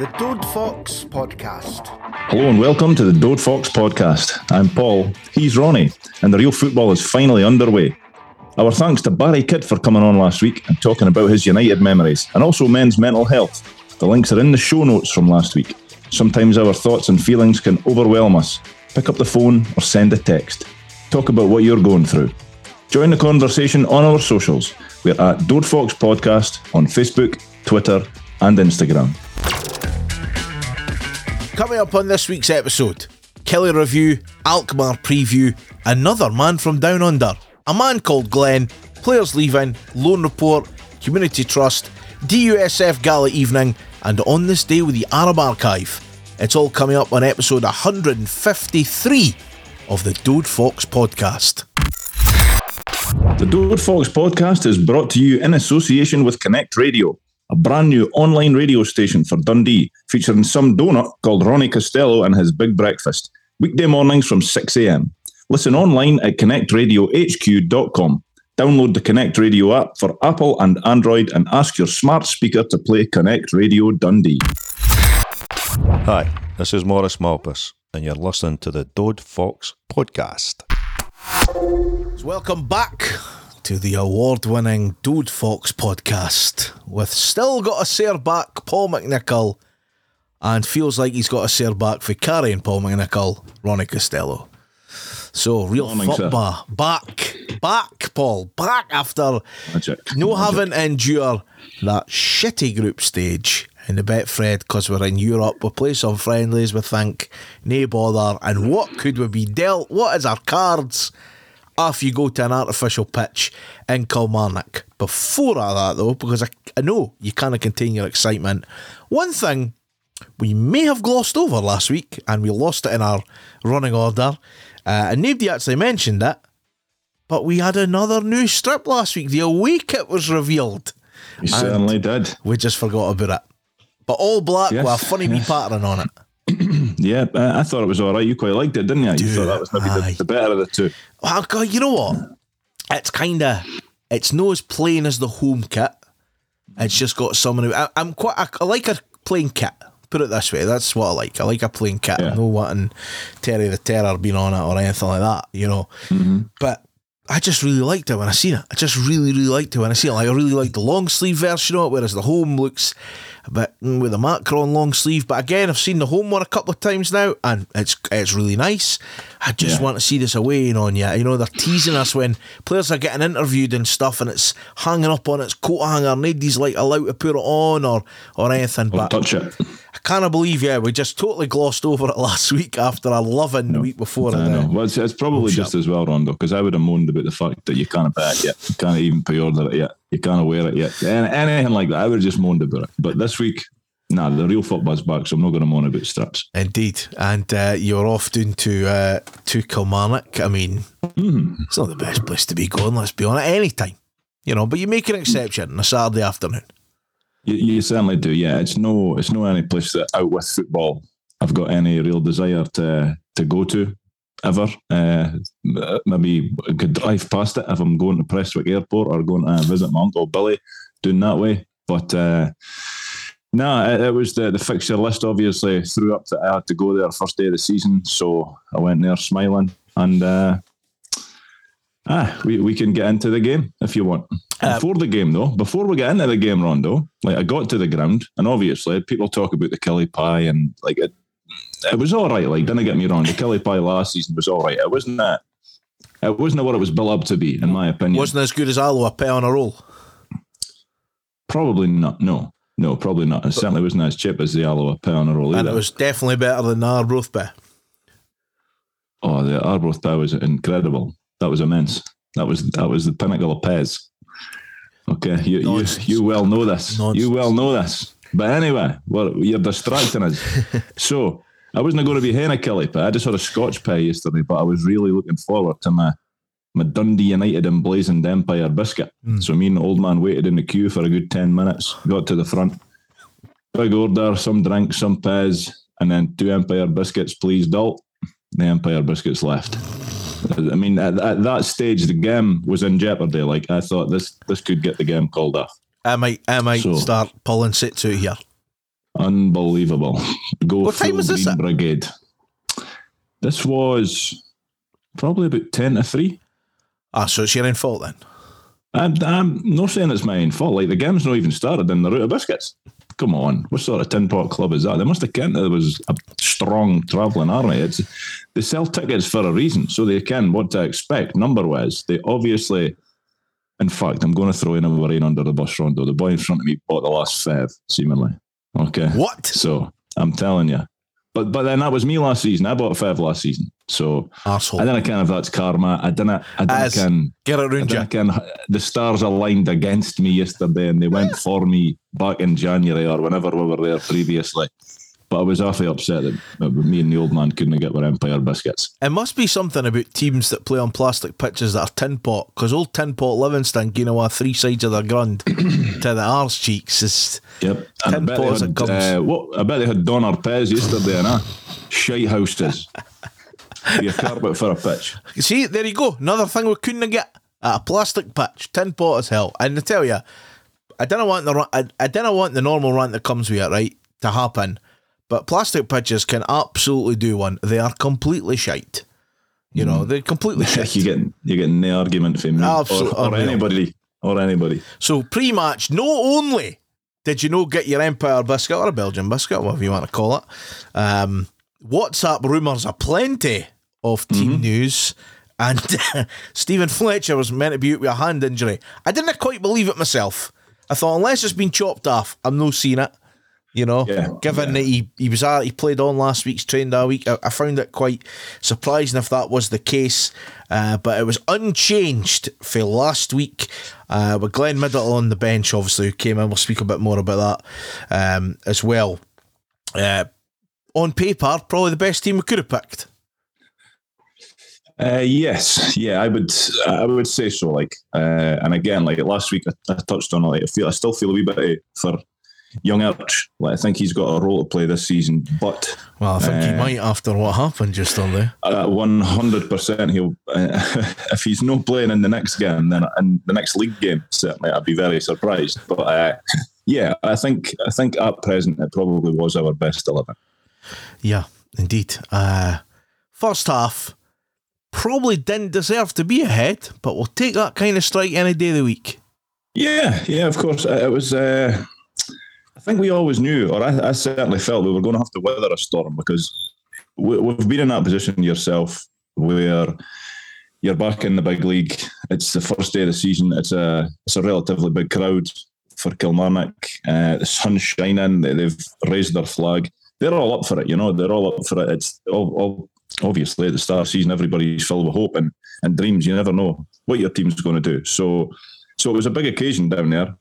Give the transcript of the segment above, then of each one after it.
The Dode Fox Podcast. Hello and welcome to the Dode Fox Podcast. I'm Paul, he's Ronnie, and the real football is finally underway. Our thanks to Barry Kidd for coming on last week and talking about his United memories and also men's mental health. The links are in the show notes from last week. Sometimes our thoughts and feelings can overwhelm us. Pick up the phone or send a text. Talk about what you're going through. Join the conversation on our socials. We're at Dode Fox Podcast on Facebook, Twitter, and Instagram. Coming up on this week's episode Killie review, Alkmaar preview, another man from down under, a man called Glenn, players leaving, loan report, community trust, DUSF gala evening, and on this day with the Arab Archive. It's all coming up on episode 153 of the Dode Fox podcast. The Dode Fox podcast is brought to you in association with Connect Radio, a brand new online radio station for Dundee, featuring some donut called Ronnie Costello and his Big Breakfast, weekday mornings from 6am. Listen online at connectradiohq.com. Download the Connect Radio app for Apple and Android and ask your smart speaker to play Connect Radio Dundee. Hi, this is Maurice Malpas, and you're listening to the Dode Fox podcast. Welcome back to the award winning Dode Fox podcast with still got a sare back Paul McNichol and feels like he's got a sare back for carrying Paul McNichol, Ronnie Costello. So real Morning, sir. football back, back, Paul, back after Magic. no Magic. having to endure that shitty group stage in the Betfred because we're in Europe. We play some friendlies, we think, nay bother. And what could we be dealt? What is our cards? Off you go to an artificial pitch in Kilmarnock. Before all that, though, because I, I know you kind of contain your excitement. One thing we may have glossed over last week, and we lost it in our running order, uh, and nobody actually mentioned it. But we had another new strip last week. The away kit was revealed. You certainly did. We just forgot about it. But all black Yes, with a funny wee yes. pattern on it. Yeah, uh, I thought it was all right. You quite liked it, didn't you? Do, you thought that was maybe the, the better of the two. Well, God, you know what? It's kind of, it's no as plain as the home kit. It's just got someone who, I, I'm quite, I, I like a plain kit. Put it this way, that's what I like. I like a plain kit. Yeah. No wanting Terry the Terror being on it or anything like that, you know. But I just really liked it when I seen it. I just really, really liked it when I seen it. Like I really liked the long sleeve version of it, whereas the home looks a bit mm, with a Macron long sleeve. But again, I've seen the home one a couple of times now, and it's it's really nice. I just Yeah. want to see this away on you. You know, they're teasing us when players are getting interviewed and stuff, and it's hanging up on its coat hanger. Nobody's like allowed to put it on or or anything. Or but touch it. I can't believe, yeah, we just totally glossed over it last week after a loving the week before. I and, know. Well, it's, it's probably just as well, Rondo, because I would have moaned about the fact that you can't buy it yet. You can't even pre-order it yet. You can't wear it yet. Any- Anything like that, I would have just moaned about it. But this week, nah, the real football's back, so I'm not going to moan about strips. Indeed, and uh, you're off down to uh, to Kilmarnock. I mean, it's not the best place to be going. Let's be honest. Any time, you know, but you make an exception on a Saturday afternoon. You, you certainly do, yeah. It's no, it's no any place that out with football I've got any real desire to to go to ever. Uh, maybe I could drive past it if I'm going to Prestwick Airport or going to visit my uncle Billy, doing that way. But uh, no, it, it was the the fixture list. Obviously, threw up that I had to go there first day of the season, so I went there smiling and. Uh, Ah, we, we can get into the game if you want. Uh, Before the game, though, before we get into the game, Rondo, like I got to the ground, and obviously people talk about the Killie Pie, and like it, it was all right. Like, don't get me wrong, the Killie Pie last season was all right. It wasn't that. It wasn't what it was built up to be, in my opinion. Wasn't as good as Allo, a pay on a roll. probably not. No, no, probably not. It certainly wasn't as cheap as the Alloa Pie on a roll. And either. it was definitely better than the Arbroath pay. Oh, the Arbroath Pie was incredible. That was immense. That was that was the pinnacle of Pez. Okay, you you, Nonsense. you well know this. Nonsense. You well know this. But anyway, well, you're distracting us. so I wasn't going to be henna Killie pie. I just had a Scotch pie yesterday, but I was really looking forward to my my Dundee United emblazoned Empire biscuit. Hmm. So me and the old man waited in the queue for a good ten minutes. Got to the front, big order, some drinks, some Pez, and then two Empire biscuits, please, Dalt. The Empire biscuits left. I mean, at, at that stage, the game was in jeopardy. Like I thought, this this could get the game called off. I might, I might So- start pulling sits out here. Unbelievable. Go What time was this at? Brigade. This was probably about 10 to 3. Ah, so it's your own fault then. I'm, I'm not saying it's my own fault. Like the game's not even started in the route of biscuits. Come on, what sort of tin pot club is that? They must have kent there was a strong travelling army. It's they sell tickets for a reason, so they can what to expect number wise. They obviously, in fact, I'm going to throw in a rain under the bus, Rondo. The boy in front of me bought the last five, seemingly. Okay, What? so I'm telling you. But but then that was me last season. I bought five last season. So I Arsehole. didn't kind of that's karma. I didn't I didn't can Get it I round you. didn't can the stars aligned against me yesterday and they went for me back in January or whenever we were there previously. But I was awfully upset that me and the old man couldn't get our Empire biscuits. It must be something about teams that play on plastic pitches that are tin pot, because old tin pot Livingston, you know, three sides of the grund to the arse cheeks is Yep. Tin And I bet, they pots had, it comes. uh, what, I bet they had Don Arpez yesterday, and uh, shite houses. A carpet for a pitch. See, there you go. Another thing we couldn't get a plastic pitch. Tin pot as hell. And I tell you, I don't want the I, I don't want the normal rant that comes with it, right, to happen. But plastic pitches can absolutely do one. They are completely shite. You know, they're completely shite. you get you get no argument from me Absolute or, or anybody or anybody. So pre-match, not only did you know get your Empire biscuit or a Belgian biscuit, whatever you want to call it, um, WhatsApp rumours aplenty of team news. And Stephen Fletcher was meant to be out with a hand injury. I didn't quite believe it myself. I thought unless it's been chopped off, I'm no seeing it. You know, Yeah, given that he, he was at, he played on last week's trained all week, I, I found it quite surprising if that was the case. Uh, but it was unchanged for last week uh, with Glenn Middleton on the bench, obviously, who came in. We'll speak a bit more about that um, as well. Uh, on paper, probably the best team we could have picked. Uh, yes, yeah, I would, I would say so. Like, uh, and again, like last week, I, I touched on it. Like, I feel, I still feel a wee bit for young Arch. Like, I think he's got a role to play this season, but Well, I think he Uh, might after what happened just on there. one hundred percent, he'll. Uh, if he's not playing in the next game, then in the next league game, certainly, I'd be very surprised. But uh, yeah, I think, I think at present, it probably was our best eleven. Yeah, indeed. Uh, first half probably didn't deserve to be ahead, but we'll take that kind of strike any day of the week. Yeah, yeah, of course. Uh, It was. Uh, I think we always knew, or I, I certainly felt we were going to have to weather a storm because we, we've been in that position yourself where you're back in the big league. It's the first day of the season. It's a it's a relatively big crowd for Kilmarnock. Uh, the sun's shining. They, they've raised their flag. They're all up for it. You know, they're all up for it. It's all, all obviously at the start of the season, everybody's filled with hope and, and dreams. You never know what your team's going to do. So, so it was a big occasion down there.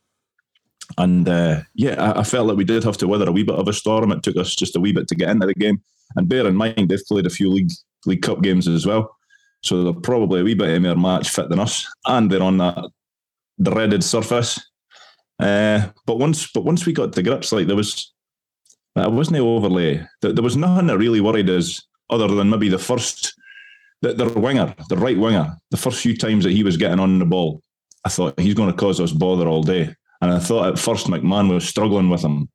And uh, yeah, I, I felt like we did have to weather a wee bit of a storm. It took us just a wee bit to get into the game. And bear in mind, they've played a few league league cup games as well, so they're probably a wee bit more match fit than us, and they're on that dreaded surface. Uh, but once, but once we got to grips, like there was, I wasn't overly. There, there was nothing that really worried us, other than maybe the first, the, the winger, the right winger, the first few times that he was getting on the ball. I thought he's going to cause us bother all day. And I thought at first McMann was struggling with him.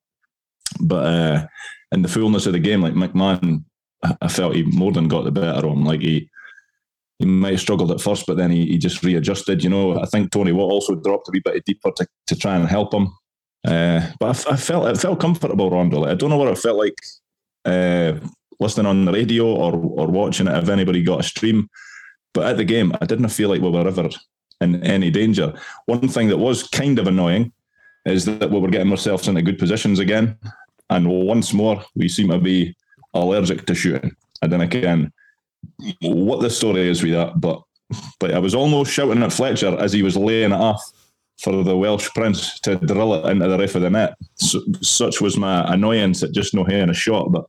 But uh, in the fullness of the game, like McMann, I- I felt he more than got the better of him. Like he he might have struggled at first, but then he, he just readjusted. You know, I think Tony Watt also dropped a wee bit deeper to, to try and help him. Uh, but I felt it felt comfortable, Rondo. Like, I don't know what it felt like uh, listening on the radio or or watching it if anybody got a stream. But at the game, I didn't feel like we were ever in any danger. One thing that was kind of annoying is that we were getting ourselves into good positions again. And once more, we seem to be allergic to shooting. I don't again what the story is with that, but but I was almost shouting at Fletcher as he was laying it off for the Welsh Prince to drill it into the roof of the net. So, such was my annoyance at just no hitting a shot. But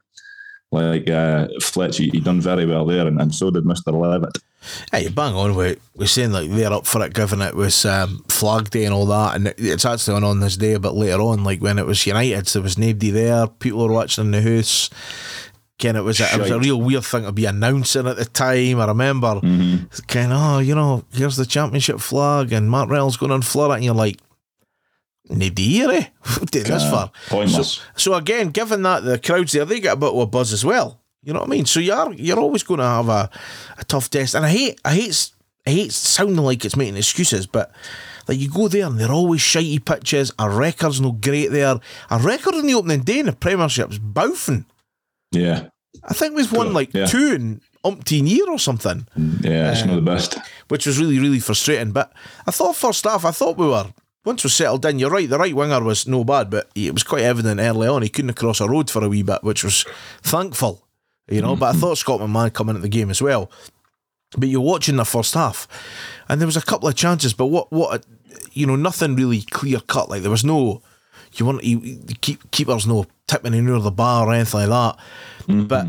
like uh, Fletcher, he done very well there, and, and so did Mister Levitt. Yeah, you bang on with we're saying like they're up for it, given it was um, Flag Day and all that, and it- it's actually on on this day, but later on, like when it was United, there was nobody there. People were watching in the house. Ken, it was a, it was a real weird thing to be announcing at the time. I remember, kind of, oh, you know, here's the championship flag, and Matt Reynolds going on floor it, and you're like, Here, eh? Did this far. pointless. So, so again, given that the crowds there, they get a bit of a buzz as well. You know what I mean? So you're you're always going to have a, a tough test. And I hate I hate I hate sounding like it's making excuses, but like you go there and they're always shitey pitches. Our record's no great there. Our record in the opening day in the Premiership's bouffing. Yeah, I think we've won like Yeah. two in umpteen year or something, yeah, it's not the best. which was really really frustrating. But I thought first half, I thought we were. Once we settled in, you're right. The right winger was no bad, but it was quite evident early on he couldn't cross a road for a wee bit, which was thankful, you know. But I thought Scott McMann coming into the game as well. But you're watching the first half, and there was a couple of chances, but what what you know, nothing really clear cut. Like there was no, you want you, keep, keepers no tipping in near the bar or anything like that. Mm-hmm. But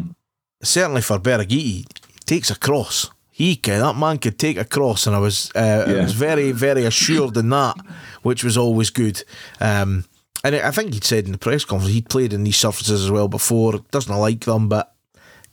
certainly for Birighitti, he takes a cross. He can that man could take a cross, and I was uh, I was very very assured in that, which was always good. Um, and I think he'd said in the press conference he'd played in these surfaces as well before. Doesn't like them, but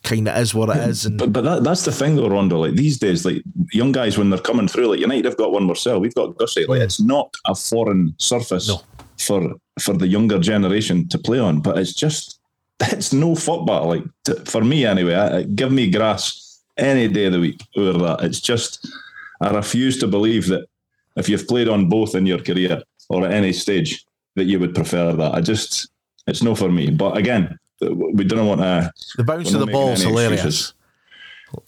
kind of is what it is. And But but that, that's the thing though, Rondo. Like these days, like young guys when they're coming through, like United have got one Marcel, we've got Gussie. Like it's not a foreign surface No. for for the younger generation to play on, but it's just it's no football. Like to, for me anyway, I- give me grass any day of the week over that. It's just I refuse to believe that if you've played on both in your career or at any stage that you would prefer that. I just it's no for me. But again, we don't want to. the bounce of the ball is hilarious.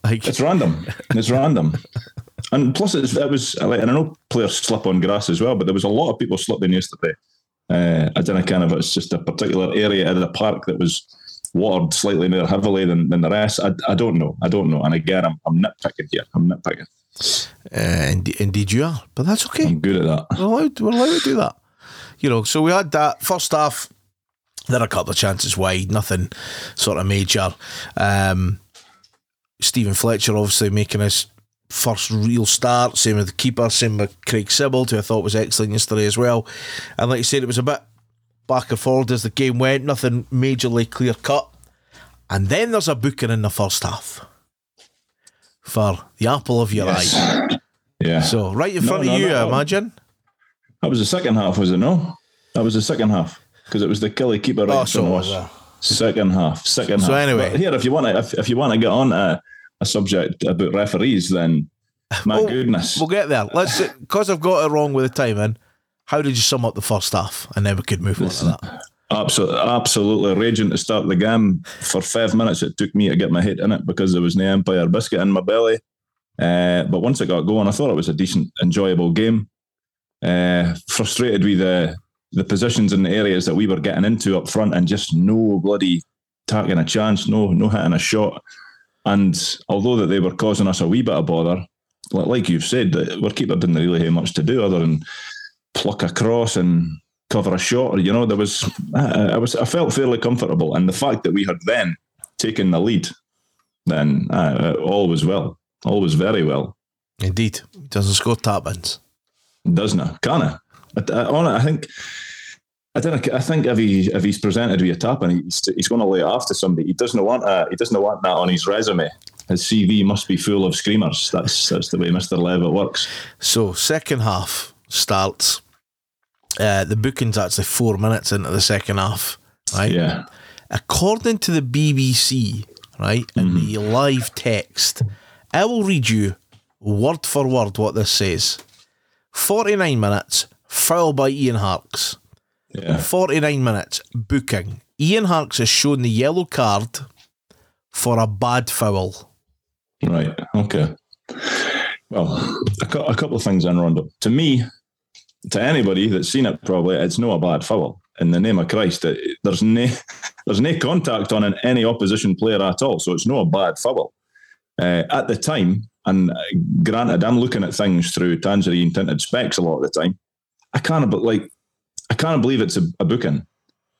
Like It's random. It's random. And plus, it's, it was like, and I know players slip on grass as well, but there was a lot of people slipping yesterday. Uh, I don't know, kind of, it's just a particular area of the park that was watered slightly more heavily than, than the rest. I, I don't know. I don't know. And again, I'm, I'm nitpicking here. I'm nitpicking. uh, indeed, indeed you are, but that's okay. I'm good at that. We're allowed, we're allowed to do that. You know, so we had that first half. There are a couple of chances wide, nothing sort of major. Um, Stephen Fletcher obviously making his first real start. Same with the keeper, same with Craig Sibbald, who I thought was excellent yesterday as well. And like you said, it was a bit back and forward as the game went, nothing majorly clear cut. And then there's a booking in the first half for the apple of your Yes. eye. Yeah. So right in No, front no, of you, no. I imagine. that was the second half, was it? No? That was the second half because it was the Killie keeper right Oh, so was us. Second half, second So half. So anyway. But here, if you want to, if, if you want to get on a, a subject about referees, then my Oh, goodness, We'll get there. Let's because I've got it wrong with the timing. How did you sum up the first half, and then we could move on to that. absolutely, absolutely raging to start the game. For five minutes, it took me to get my head in it because there was no Empire biscuit in my belly. Uh, but once it got going, I thought it was a decent, enjoyable game. Uh, frustrated with the the positions and the areas that we were getting into up front, and just no bloody taking a chance, no no hitting a shot. And although that they were causing us a wee bit of bother, like, you've said, our keeper didn't really have much to do other than pluck a cross and cover a shot. Or you know, there was I, I was I felt fairly comfortable, and the fact that we had then taken the lead, then uh, all was well, all was very well. Indeed, he doesn't score tap ins. doesn't? Can? I, I, on it, I think. I don't. I think if he if he's presented with a tap and he's, he's going to lay it off to somebody, he doesn't want a, he doesn't want that on his resume. His CV must be full of screamers. That's that's the way Mister Levitt works. So second half starts. Uh, the booking's actually four minutes into the second half, right? Yeah, According to the BBC, right, in the live text, I will read you word for word what this says. Forty nine minutes, foul by Ian Harkes. yeah. 49 minutes booking. Ian Harkes has shown the yellow card for a bad foul. Right. Okay. Well, a, cou- a couple of things in Rondo. To me, to anybody that's seen it, probably it's no a bad foul. In the name of Christ, it, there's no there's no contact on an, any opposition player at all, so it's no a bad foul. Uh, at the time, and uh, granted, I'm looking at things through tangerine tinted specs a lot of the time. I can't, but like, I can't believe it's a, a booking.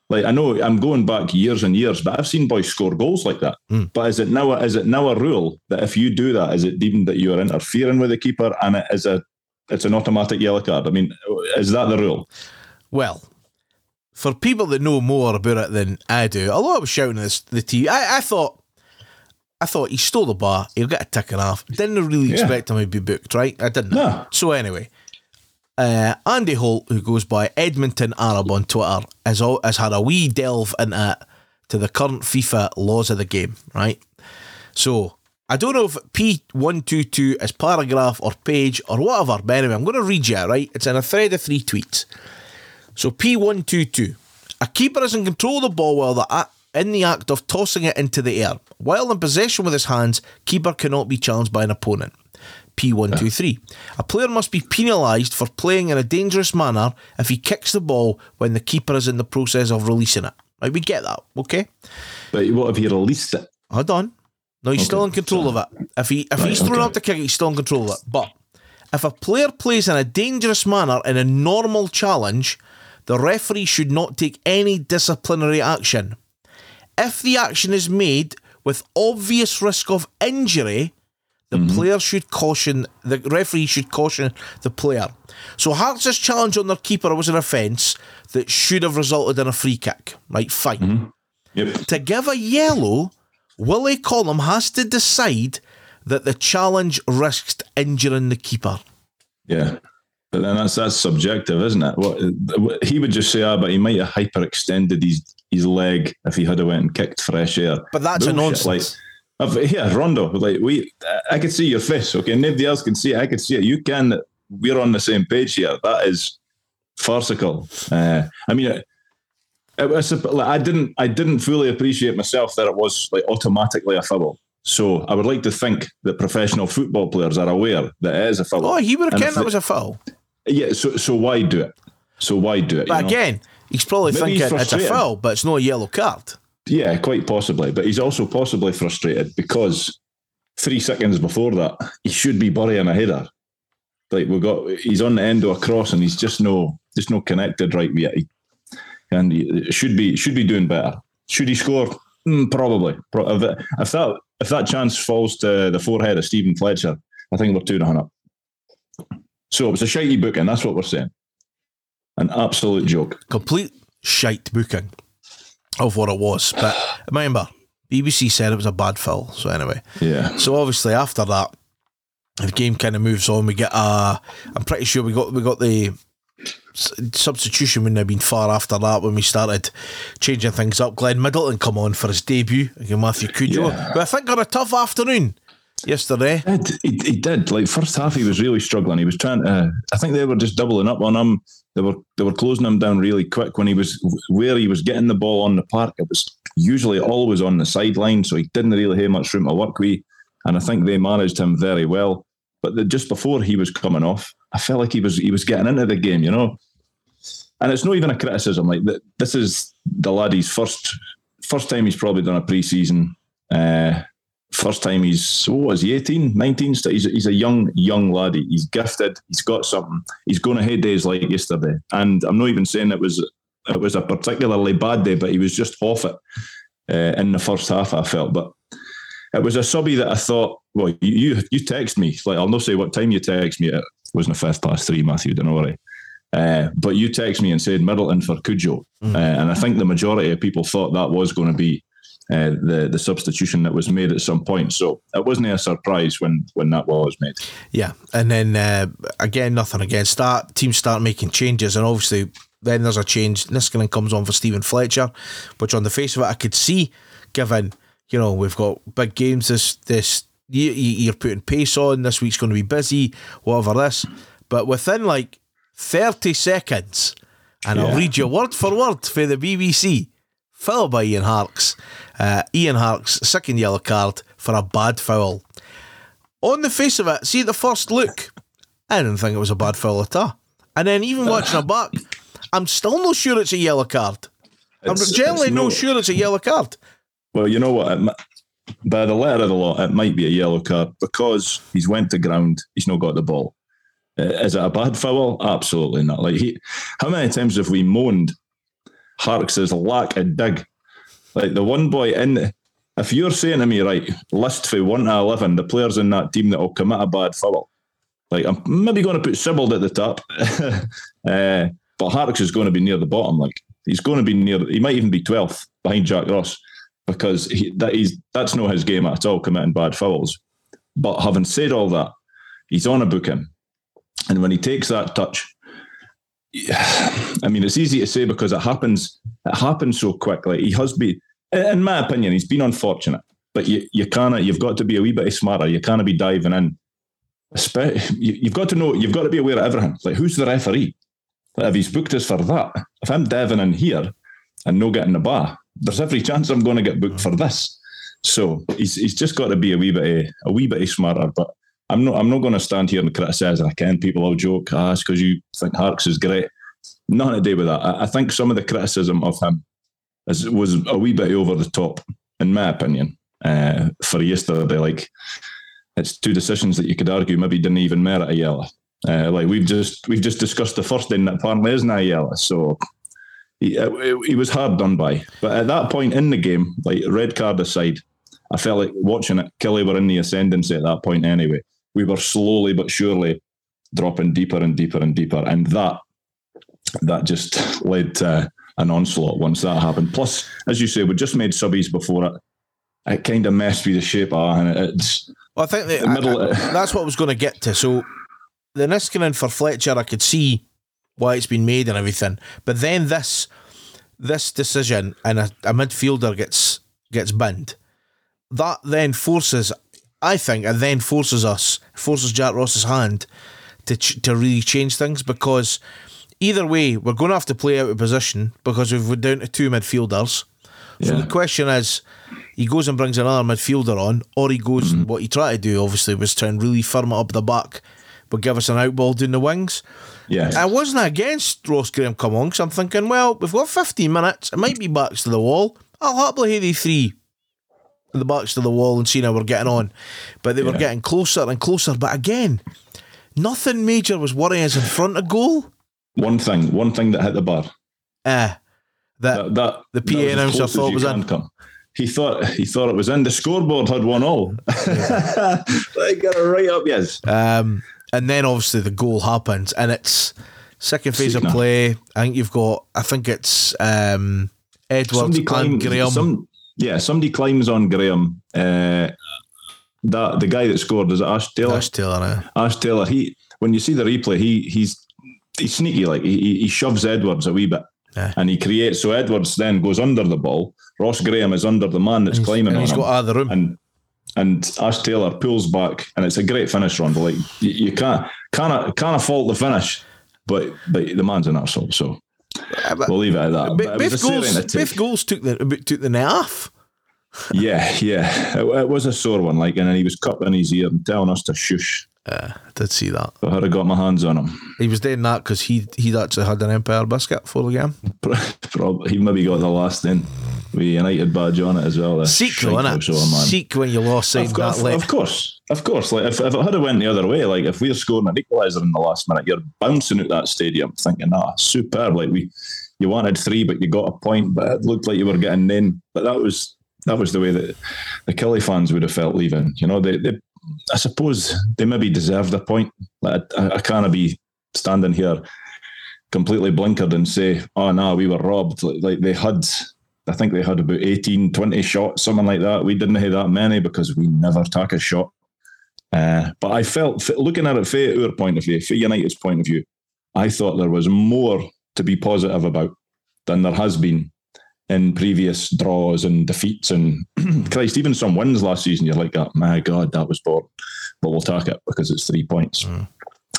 Like I know I'm going back years and years, but I've seen boys score goals like that. But is it now is it now a rule that if you do that, is it deemed that you are interfering with the keeper and it is a it's an automatic yellow card? I mean, is that the rule? Well, for people that know more about it than I do, although I was shouting this the TV, I, I thought I thought he stole the bar, he'll get a ticking off. Didn't really Yeah. expect him to be booked, right? I didn't. No. So anyway, uh, Andy Holt, who goes by Edmonton Arab on Twitter, has, al- has had a wee delve into to the current FIFA laws of the game, right? So I don't know if P122 is paragraph or page or whatever, but anyway, I'm going to read you right? It's in a thread of three tweets. So P122. A keeper is in control of the ball while the in the act of tossing it into the air. While in possession with his hands, keeper cannot be challenged by an opponent. P123. A player must be penalised for playing in a dangerous manner if he kicks the ball when the keeper is in the process of releasing it. Right, we get that, okay? But what if he released it? Hold on. No, he's Okay, still in control of it. If he if Right, he's thrown okay. up the kick, he's still in control of it. But if a player plays in a dangerous manner in a normal challenge, the referee should not take any disciplinary action. If the action is made with obvious risk of injury, the mm-hmm. player should caution the referee should caution the player. So Hearts' challenge on their keeper was an offence that should have resulted in a free kick. Right, fine mm-hmm. Yep. to give a yellow, Willie Collum has to decide that the challenge risked injuring the keeper. Yeah. But then that's that's subjective, isn't it? What, he would just say, ah, but he might have hyperextended his his leg if he had a went and kicked fresh air. But that's a Bullshit, nonsense. Like, yeah, Rondo. Like we, I could see your face. Okay, nobody else can see it. I could see it. You can. We're on the same page here. That is farcical. Uh, I mean, it, was. Like, I didn't. I didn't fully appreciate myself that it was like automatically a foul. So I would like to think that professional football players are aware that it is a foul. Oh, he would have if that it- was a foul. Yeah. So so why do it? So why do it? But you know? again, he's probably Maybe he's thinking it's a foul, but it's not a yellow card. Yeah, quite possibly. But he's also possibly frustrated because three seconds before that, he should be burying a header. Like we got, he's on the end of a cross and he's just no, just no connected right yet. He, and should be should be doing better. Should he score? Mm, probably. If that, if that chance falls to the forehead of Stephen Fletcher, I think we're two and a up. So it was a shitey booking. That's what we're saying. An absolute joke. Complete shite booking of what it was. But remember, BBC said it was a bad foul. So anyway, Yeah. so obviously after that, the game kind of moves on. We get uh I'm pretty sure we got we got the substitution wouldn't have been far after that when we started changing things up. Glenn Middleton come on for his debut against Matthew Cudjoe, Yeah. I think had a tough afternoon yesterday. did. He, he did. Like first half, he was really struggling. He was trying to. I think they were just doubling up on him. They were they were closing him down really quick when he was where he was getting the ball on the park. It was usually always on the sideline, so he didn't really have much room to work with. And I think they managed him very well. But the, just before he was coming off, I felt like he was he was getting into the game, you know. And it's not even a criticism. Like th- this is the laddie's first first time he's probably done a pre-season. Uh, first time he's what was he 18 19 so he's, he's a young young laddie he's gifted he's got something he's going to have days like yesterday and i'm not even saying it was it was a particularly bad day but he was just off it uh, in the first half i felt but it was a subby that i thought well you you, you text me like i'll not say what time you text me it wasn't a fifth past three matthew don't worry uh, but you text me and said Middleton for Cudjoe, uh, and I think the majority of people thought that was going to be uh, the the substitution that was made at some point. So it wasn't a surprise when when that was made. Yeah, and then uh, again, nothing against that. Teams start making changes, and obviously, then there's a change. Niskanen comes on for Stephen Fletcher, which on the face of it, I could see, given you know we've got big games this this year, you're putting pace on. This week's going to be busy, whatever this. But within like 30 seconds, and I'll read you word for word for the BBC, foul by Ian Harkes. Uh, Ian Harkes, second yellow card for a bad foul. On the face of it, see the first look, I didn't think it was a bad foul at all. And then even watching it back, I'm still not sure it's a yellow card. I'm It's- generally it's not no- sure it's a yellow card. Well, you know what? It, by the letter of the law, it might be a yellow card because he's went to ground. He's not got the ball. Uh, Is it a bad foul? Absolutely not. Like he, how many times have we moaned Harkes's lack of dig? Like the one boy in. If you're saying to me, right, list for one to eleven, the players in that team that will commit a bad foul, like I'm maybe going to put Sibbald at the top, uh, but Harkes is going to be near the bottom. Like he's going to be near. He might even be twelfth behind Jack Ross because he, that he's that's not his game at all, committing bad fouls. But having said all that, he's on a booking, and when he takes that touch, I mean, it's easy to say because it happens. It happens so quickly. He has been, in my opinion, he's been unfortunate. But you, you can't. You've got to be a wee bit smarter. You can't be diving in. You've got to know. You've got to be aware of everything. Like, who's the referee? Like, if he's booked us for that, if I'm diving in here and no getting the bar, there's every chance I'm going to get booked for this. So he's he's just got to be a wee bit a wee bit smarter. But I'm not I'm not going to stand here and criticise. I can. People will joke, ah, it's because you think Harkes is great. Nothing to do with that. I, I think some of the criticism of him is, was a wee bit over the top, in my opinion, uh, for yesterday. Like it's two decisions that you could argue maybe didn't even merit a yellow. Uh, like we've just we've just discussed the first in that apparently isn't a yellow. So he, uh, he was hard done by. But at that point in the game, like red card aside, I felt like watching it. Killie were in the ascendancy at that point anyway we were slowly but surely dropping deeper and deeper and deeper, and that that just led to an onslaught once that happened. Plus, as you say, we just made subbies before it. It kind of messed with the shape, ah, and it's. Well, I think that, middle, I, I, that's what I was going to get to. So, the Niskanen for Fletcher, I could see why it's been made and everything, but then this this decision and a, a midfielder gets gets binned. That then forces I think, and then forces us, forces Jack Ross's hand to ch- to really change things because either way, we're going to have to play out of position because we've down to two midfielders. Yeah. So the question is, he goes and brings another midfielder on, or he goes mm-hmm. what he tried to do, obviously, was try and really firm it up the back, but give us an outball down the wings. Yeah. I wasn't against Ross Graham come on because I'm thinking, well, we've got 15 minutes, it might be backs to the wall. I'll happily have the three the backs to the wall and seeing how we're getting on. But they were getting closer and closer. But again, nothing major was worrying us in front of goal. One thing, one thing that hit the bar. Uh, that, that, that the PA announcer thought was in. Come. He thought he thought it was in. The scoreboard had one all. Yeah. they got it right up, yes. Um, and then obviously the goal happens, and it's second phase Signa. of play. I think you've got. I think it's um, Edwards and Graham. Some, yeah, somebody climbs on Graham. Uh, that the guy that scored is Ash Taylor. Ash Taylor. Ash Taylor. He when you see the replay, he he's he's sneaky. Like he he shoves Edwards a wee bit. Yeah. And he creates so Edwards then goes under the ball. Ross Graham is under the man that's climbing and he's on got him. out of the room. And and Ash Taylor pulls back, and it's a great finish run. But like you, you can't can't can't fault the finish, but but the man's an arsehole. So we'll leave it at that. But both, goals, both goals took the took the net off. yeah, yeah, it, it, was a sore one. Like, and then he was cupping his ear and telling us to shush. Yeah, I did see that. I had got my hands on him. He was doing that because he he actually had an Empire biscuit for the game. Probably he maybe got the last then. With United badge on it as well. Seek though, innit? Seek when you lost sight that late. Of course, of course. Like if, if it had went the other way, like if we're scoring an equaliser in the last minute, you're bouncing out that stadium thinking, ah, superb. Like we, you wanted three, but you got a point, but it looked like you were getting in. But that was that was the way that the Killie fans would have felt leaving. You know, they, they I suppose they maybe deserved a point. I, I, I can't be standing here completely blinkered and say, oh, no, we were robbed. Like, like, they had, I think they had about 18, 20 shots, something like that. We didn't have that many because we never took a shot. Uh, but I felt, looking at it from our point of view, from United's point of view, I thought there was more to be positive about than there has been in previous draws and defeats and Christ, even some wins last season, you're like, oh, my God, that was boring. But we'll take it because it's three points. Mm.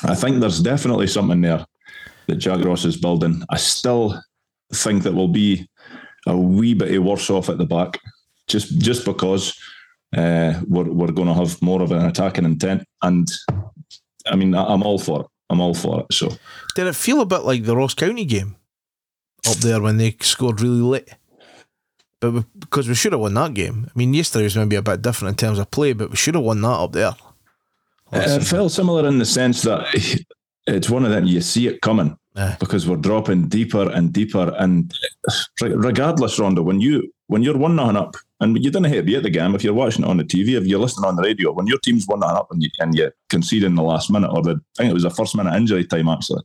I think there's definitely something there that Jack Ross is building. I still think that we'll be a wee bit worse off at the back, just just because uh, we're we're going to have more of an attacking intent. And I mean, I'm all for it. I'm all for it. So, did it feel a bit like the Ross County game? up there when they scored really late. But we, because we should have won that game. I mean, yesterday was maybe a bit different in terms of play, but we should have won that up there. It felt similar in the sense that it's one of them you see it coming because we're dropping deeper and deeper. And regardless, Rondo, when you when you're one nothing up, and you didn't hit be at the game if you're watching it on the TV, if you're listening on the radio, when your team's one nothing up and you and you concede in the last minute, or the I think it was the first minute injury time actually.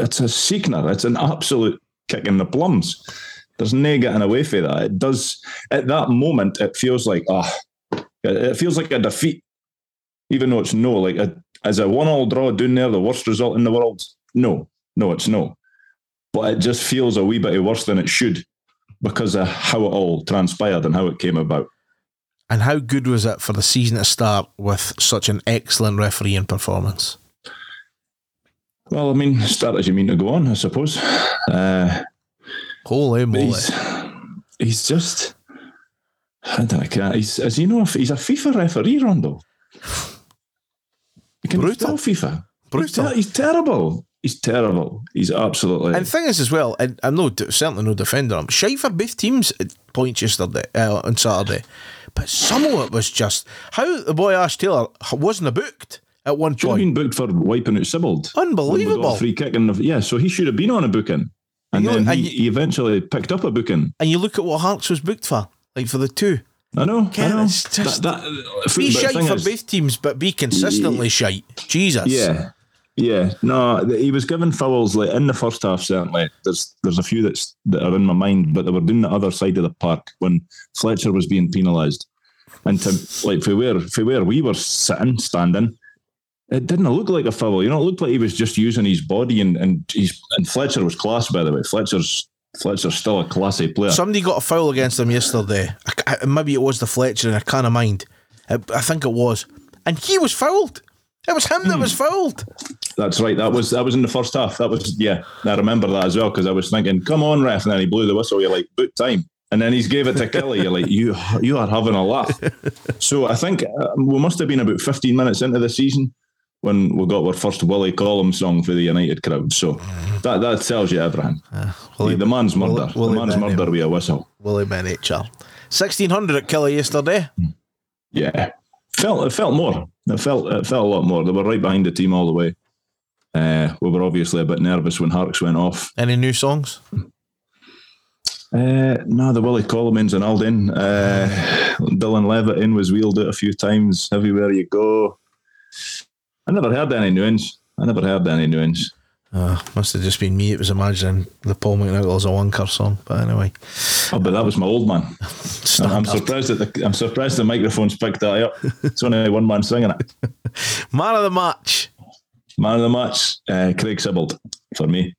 It's a sickener. It's an absolute kicking the plums. There's no getting away from that. It does at that moment. It feels like ah, oh, it feels like a defeat, even though it's no like a, as a one-all draw down there, the worst result in the world. No, No, it's no. But it just feels a wee bit worse than it should because of how it all transpired and how it came about. And how good was it for the season to start with such an excellent refereeing performance? Well, I mean, start as you mean to go on, I suppose. Uh, Holy moly. he's, he's just. I don't know. He's, as you know, he's a FIFA referee, Rondo. You can Brutal. FIFA. He's, Brutal. ter- he's terrible. He's terrible. He's absolutely. And the thing is, as well, and I'm no certainly no defender. I'm shy for both teams at points yesterday uh, on Saturday, but some of it was just how the boy Ash Taylor wasn't booked at one should have point. been booked for wiping out Sibbald. When we got Unbelievable. free kick the, yeah, so he should have been on a booking. And You know, then and he, you- he eventually picked up a booking. And you look at what Harkes was booked for, like for the two. I know. I know. it's just- that, that, Be shite for is- both teams, but be consistently shite. Jesus. Yeah, yeah. No, he was given fouls like in the first half. Certainly, there's there's a few that's that are in my mind, but they were doing the other side of the park when Fletcher was being penalised, and to like for where for where we were sitting, standing. It didn't look like a foul, you know. It looked like he was just using his body, and and he's and Fletcher was class, by the way. Fletcher's Fletcher's still a classy player. Somebody got a foul against him yesterday. I I- maybe it was the Fletcher, and I can't mind. I, I think it was, and he was fouled. It was him Hmm. that was fouled. That's right. That was that was in the first half. That was yeah. I remember that as well because I was thinking, "Come on, ref!" And then he blew the whistle. You're like, "Boot time!" And then he's gave it to Killie. You're like, "You you are having a laugh." so I think uh, we must have been about 15 minutes into the season when we got our first Willie Collum song for the United crowd. So mm-hmm. that that tells you everything. Uh, Willie- the man's murder. Willie the man's Benham. murder with a whistle. Willie Bennett, Charles. 1600 at Killie yesterday. Hmm. Yeah, felt it felt more. It felt it felt a lot more. They were right behind the team all the way. Uh, we were obviously a bit nervous when Harkes went off. Any new songs? Uh, no, the Willie Collum's and Alden. Uh, Dylan Levitt in was wheeled out a few times. Everywhere you go. I never heard any new ones. I never heard any new ones. Uh, must have just been me. It was imagining the Paul McNichols a Wanker song. But anyway, Oh, but that was my old man. I'm, I'm surprised that the I'm surprised the microphones picked that up. It's only one man singing it. Man of the match. Man of the match, uh, Craig Sibbald for me.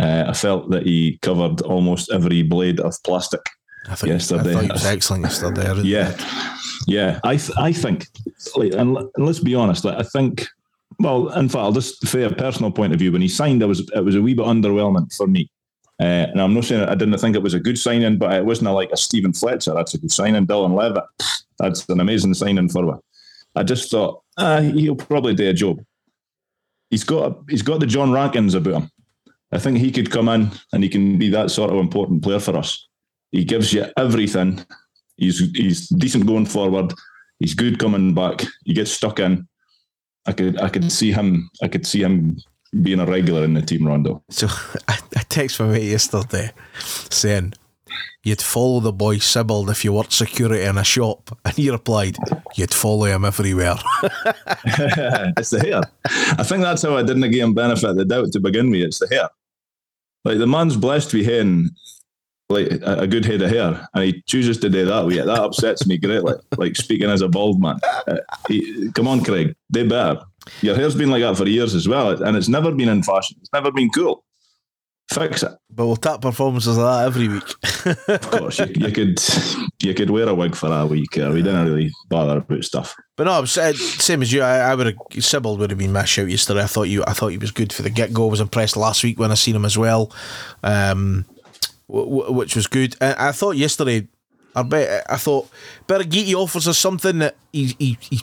Uh, I felt that he covered almost every blade of plastic. I thought, Yesterday. I thought he was excellent yesterday. Yeah, yeah. I th- I think, like, and, l- and let's be honest. Like, I think, well, in fact, I'll just say a personal point of view. When he signed, I was it was a wee bit underwhelming for me. Uh, and I'm not saying I didn't think it was a good signing, but it wasn't like a Stephen Fletcher. That's a good signing. Dylan Levitt, that's an amazing signing for me. I just thought ah, he'll probably do a job. He's got a, he's got the John Rankins about him. I think he could come in and he can be that sort of important player for us. He gives you everything. He's he's decent going forward. He's good coming back. He gets stuck in. I could I could see him. I could see him being a regular in the team, Rondo. So I, I text my mate yesterday saying you'd follow the boy Sibbald if you worked security in a shop, and he replied, "You'd follow him everywhere." it's the hair. I think that's how I didn't him benefit the doubt to begin with. It's the hair. Like the man's blessed with having like a, a good head of hair, and he chooses to do that with it. That upsets me greatly. Like speaking as a bald man. Uh, he, come on, Craig, do better. Your hair's been like that for years as well, and it's never been in fashion. It's never been cool. Fix it. but we'll tap performances like that every week. Of course, you, you could you could wear a wig for a week. Uh, we didn't really bother about stuff. But no, same as you. I, I would have Sibbald would have been my shout yesterday. I thought you. I thought he was good for the get go. Was impressed last week when I seen him as well, um, w- w- which was good. I, I thought yesterday. I bet. I thought Birighitti offers us something that he, he, he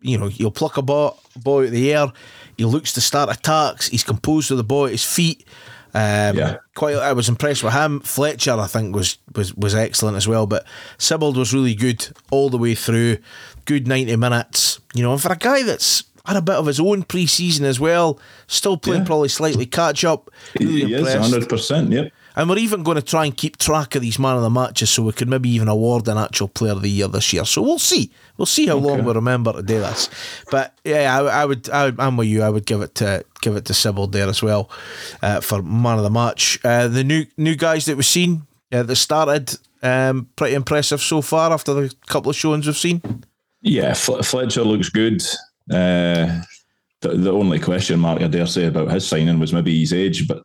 you know, he'll pluck a ball, ball out of the air. He looks to start attacks. He's composed with the ball at his feet. Um, Yeah. Quite, I was impressed with him. Fletcher, I think, was was was excellent as well. But Sibbald was really good all the way through. Good ninety minutes, you know. And for a guy that's had a bit of his own pre-season as well, still playing Yeah. probably slightly catch up. Really he is hundred percent. Yep. And we're even going to try and keep track of these man of the matches so we could maybe even award an actual player of the year this year. So we'll see. We'll see how long we remember to do this. But yeah, I, I would. I, I'm with you. I would give it to give it to Sibbald there as well uh, for man of the match. Uh, the new new guys that we've seen uh, that started um, pretty impressive so far after the couple of showings we've seen. Yeah, Fl- Fletcher looks good. Uh, the, the only question mark I dare say about his signing was maybe his age, but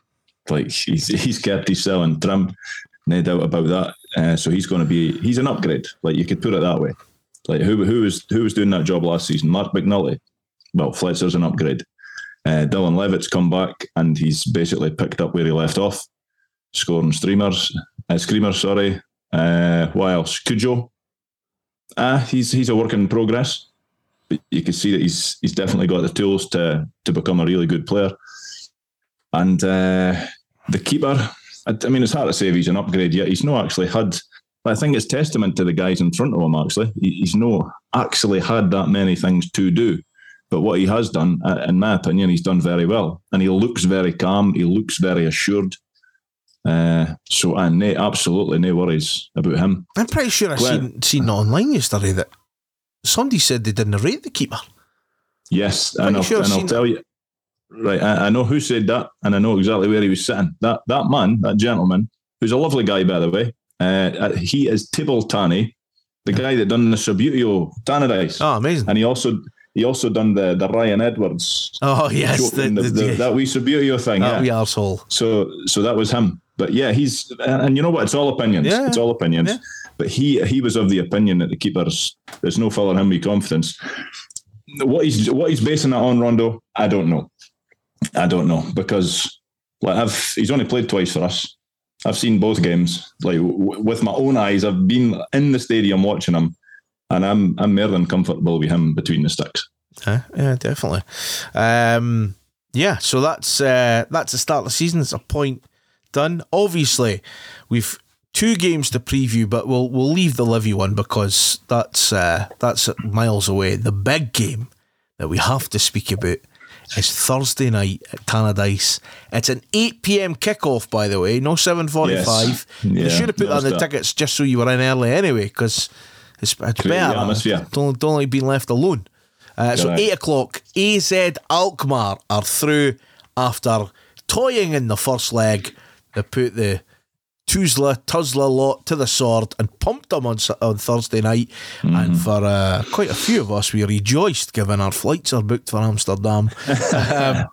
like he's he's kept his selling trim, no doubt about that. Uh, so he's going to be he's an upgrade. Like you could put it that way. Like who who was who was doing that job last season? Mark McNulty. Well, Fletcher's an upgrade. Uh, Dylan Levitt's come back and he's basically picked up where he left off, scoring streamers, uh, screamers. Sorry. Uh, what else? Cudjoe. Ah, he's he's a work in progress. But you can see that he's he's definitely got the tools to to become a really good player. And uh, the keeper, I, I mean, it's hard to say if he's an upgrade yet. He's not actually had. I think it's testament to the guys in front of him. Actually, he's not actually had that many things to do. But what he has done, in my opinion, he's done very well, and he looks very calm. He looks very assured. Uh, so, and no, absolutely no worries about him. I'm pretty sure I Glenn- seen seen online yesterday that somebody said they didn't rate the keeper. Yes, and I'll, sure and I'll tell you. Right, I, I know who said that, and I know exactly where he was sitting. That that man, that gentleman, who's a lovely guy by the way. Uh, uh, he is Tibble Tani, the guy that done the Subbuteo Tannadice, Oh, amazing! and he also he also done the the Ryan Edwards, Oh yes, the, the- the, that wee Subbuteo thing. that yeah. wee arsehole. So so that was him. But yeah, he's and, you know what? It's all opinions. Yeah, it's all opinions. yeah. But he he was of the opinion that the keepers there's no filling him with confidence. What he's what he's basing that on, Rondo, I don't know. I don't know because like I've he's only played twice for us. I've seen both games like w- with my own eyes. I've been in the stadium watching him, and I'm I'm more than comfortable with him between the sticks. Yeah, yeah, definitely. Um, yeah, so that's uh, that's the start of the season. It's a point done. Obviously, we've two games to preview, but we'll we'll leave the Livy one because that's uh, that's miles away. The big game that we have to speak about is Thursday night at Tannadice. It's an eight pm kickoff, by the way, no seven forty five. Yes. You Yeah, should have put that on the that. tickets just so you were in early anyway, because it's, it's Create better. atmosphere. Don't don't like being left alone. Uh, so Correct. eight o'clock, AZ Alkmaar are through after toying in the first leg. They put the Tuzla, Tuzla lot to the sword and pumped them on, on Thursday night. Mm-hmm. And for uh, quite a few of us, we rejoiced given our flights are booked for Amsterdam. um,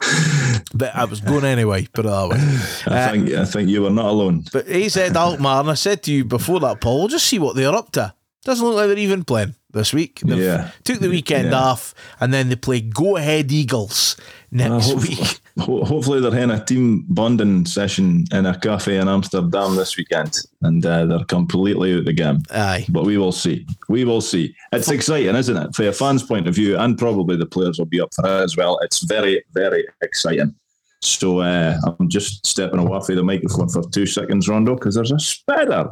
but I was going anyway, put it that way. I think I think you were not alone. But AZ Alkmaar, and I said to you before that, Paul, we'll just see what they're up to. Doesn't look like they're even playing this week. They've Yeah. Took the weekend Yeah. off, and then they play Go Ahead Eagles next Uh, week. Hopefully, ho- hopefully they're having a team bonding session in a cafe in Amsterdam this weekend, and uh, they're completely out the game. Aye. But we will see. We will see. It's exciting, isn't it? For a fan's point of view, and probably the players will be up for it as well. It's very, very exciting. So uh, I'm just stepping away from the microphone for two seconds, Rondo, because there's a spider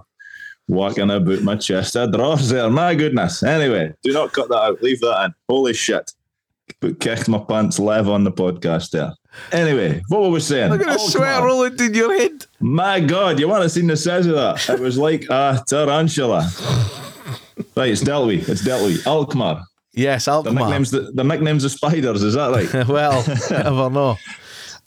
walking about my chest of drawers there. My goodness. Anyway, do not cut that out. Leave that in. Holy shit. But kicked my pants live on the podcast there. Anyway, what were we saying? Look at the Oh, sweat rolling down your head. My God, you want to see the size of that? It was like a tarantula. right, it's Delwy. It's Delwy. Alkmaar. Yes, Alkmaar. The Alkmaar. nicknames, the, the nicknames of spiders. Is that right? well, never know.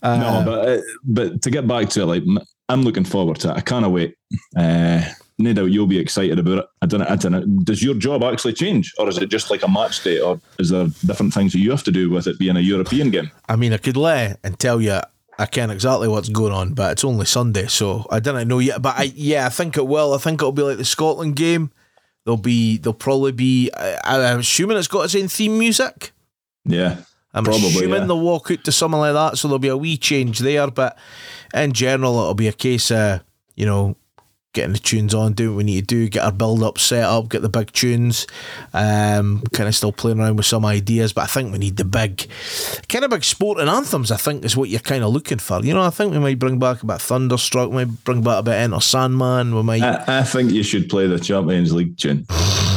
Uh, no, but uh, but to get back to it, like I'm looking forward to it. I can't wait. Uh, no doubt you'll be excited about it. I don't. know- I don't know. Does your job actually change, or is it just like a match day, or is there different things that you have to do with it being a European game? I mean, I could lay and tell you I can't exactly what's going on, but it's only Sunday, so I don't know yet. But I, yeah, I think it will. I think it'll be like the Scotland game. There'll be, there'll probably be. I, I'm assuming it's got its own theme music. Yeah, I'm Probably, assuming yeah. they'll walk out to something like that, so there'll be a wee change there. But in general, it'll be a case of you know getting the tunes on, doing what we need to do, get our build up set up, get the big tunes. Um, kind of still playing around with some ideas, but I think we need the big, kind of big sporting anthems. I think is what you're kind of looking for. You know, I think we might bring back a bit of Thunderstruck, we might bring back a bit of Enter Sandman. We might. I, I think you should play the Champions League tune.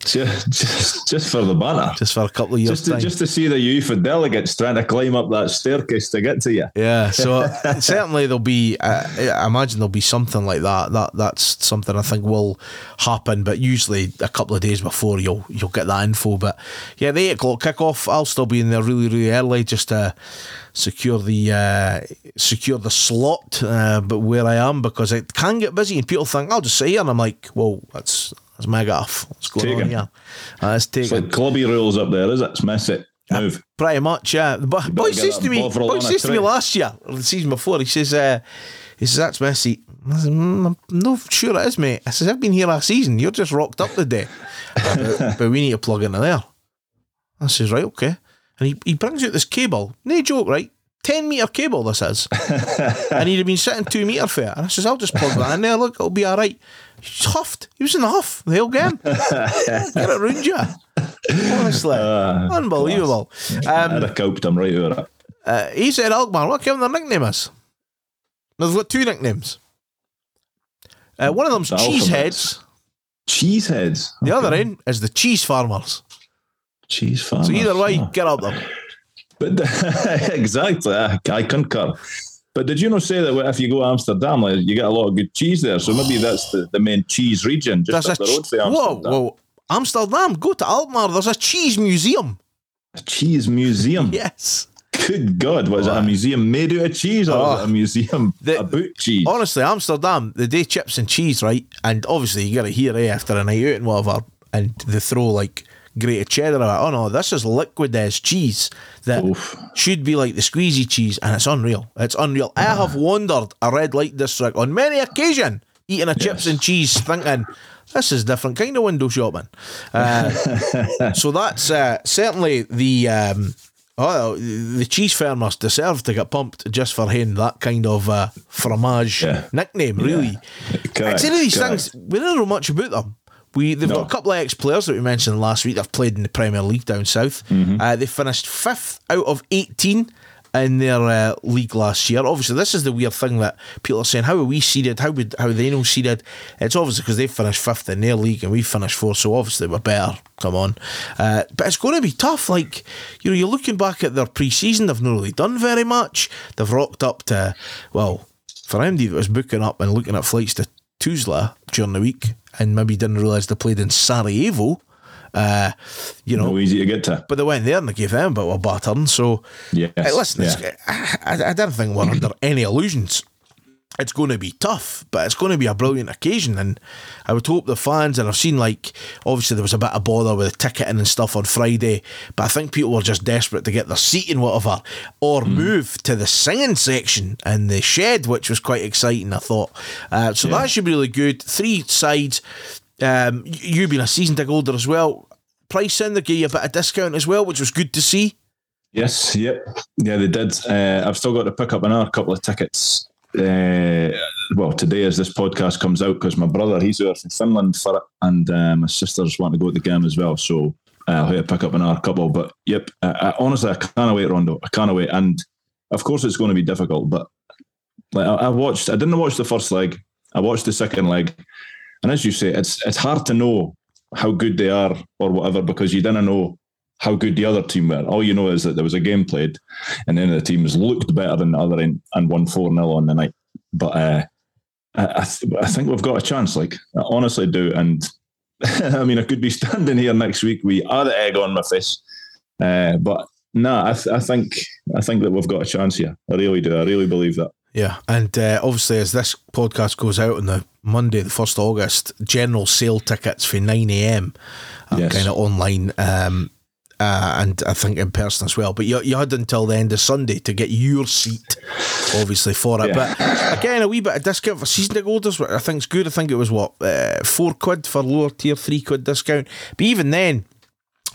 just, just, just for the banner. just for a couple of years. Just to, time. just to see the UEFA delegates trying to climb up that staircase to get to you. Yeah, so certainly there'll be. Uh, I imagine there'll be something like that. That that's something I think will happen, but usually a couple of days before you'll you'll get that info. But yeah, the eight o'clock kickoff. I'll still be in there really really early just to secure the uh, secure the slot. Uh, but where I am because it can get busy and people think I'll just sit here and I'm like, well that's that's mega off. What's going on Taken. here? Uh, it's It's like clubby rules up there, is it? It's messy. move. Pretty much, yeah. The boy, says to me, boy on says to me last year, or the season before, he says, uh, he says, that's seat. I said, mm, I'm not sure it is, mate. I says, I've been here last season. You're just rocked up today. but, but we need to plug into there. I says, right, okay. And he, he brings out this cable. No joke, right? 10 metre cable this is. and he'd have been sitting two metre for it. And I says, I'll just plug that in there. Look, it'll be all right. He's huffed. He was in the huff the whole game. Get it round you. Honestly. Unbelievable. I'd Um, have coped him right over it. uh, he said Alkmaar. What kind of their nickname is? They've got two nicknames. Uh, one of them's The Cheeseheads. Cheeseheads. The other end is the Cheese Farmers. Cheese farmers. So either way, get up them. But exactly, I, I concur. But did you not say that if you go to Amsterdam, like, you get a lot of good cheese there? So maybe that's the, the main cheese region just There's up the road ch- for whoa, Amsterdam. whoa, Amsterdam. Go to Alkmaar. There's a cheese museum. A cheese museum. Yes. Good God, was it a museum made out of cheese or Oh. it a museum The- about cheese? Honestly, Amsterdam, they do chips and cheese, right? And obviously, you get it here eh, after a night out and whatever, and they throw like grated cheddar it. Oh no, this is liquid as cheese that Oof. should be like the squeezy cheese, and it's unreal. It's unreal. I have wandered a red light district on many occasion, eating a chips and cheese, thinking. This is different kind of window shopping. Uh, so that's uh, certainly the um, oh, the cheese farmers deserve to get pumped just for having that kind of uh, fromage Yeah. nickname. Really, Correct, it's one of these correct. things. We don't know much about them. We they've No. got a couple of ex players that we mentioned last week. They've played in the Premier League down south. Mm-hmm. Uh, they finished fifth out of eighteen in their uh, league last year. Obviously, this is the weird thing that people are saying: How are we seeded? How would how are they know seeded? It's obviously because they finished fifth in their league and we finished fourth, so obviously we're better. Come on, uh, but it's going to be tough. Like you know, you're looking back at their pre-season; they've not really done very much. They've rocked up to well for anybody that was booking up and looking at flights to Tuzla during the week and maybe didn't realise they played in Sarajevo. Uh, you know, no easy to get to. but they went there and they gave them a bit of a battering. So, Yes, hey, listen, yeah. it's, I, I don't think we're under any illusions. It's going to be tough, but it's going to be a brilliant occasion. And I would hope the fans, and I've seen like, obviously there was a bit of bother with the ticketing and stuff on Friday, but I think people were just desperate to get their seat and whatever, or Mm. move to the singing section in the shed, which was quite exciting, I thought. Uh, so that should be really good. Three sides. Um, you being a season ticket holder as well, price in, they gave you a bit of discount as well, which was good to see. Yes, yep. Yeah, they did. Uh, I've still got to pick up another couple of tickets. Uh, well, today as this podcast comes out, because my brother, he's over from Finland for it, and uh, my sisters want to go to the game as well. So uh, I'll have to pick up another couple. But yep, I, I, honestly, I can't wait, Rondo. I can't wait. And of course, it's going to be difficult, but like I, I watched, I didn't watch the first leg. I watched the second leg, and as you say, it's it's hard to know how good they are or whatever because you didn't know how good the other team were. All you know is that there was a game played, and then the teams looked better than the other end and won four 0 on the night. But uh, I th- I think we've got a chance. Like I honestly do, and I mean I could be standing here next week with other egg on my face, uh, but. No, I, th- I think I think that we've got a chance here. I really do. I really believe that. Yeah, and uh, obviously, as this podcast goes out on the Monday, the first of August, general sale tickets for nine a.m. Yes. kind of online, um, uh, and I think in person as well. But you, you had until the end of Sunday to get your seat, obviously for it. Yeah. But again, a wee bit of discount for season ticket holders, I think is good. I think it was what uh, four quid for lower tier, three quid discount. But even then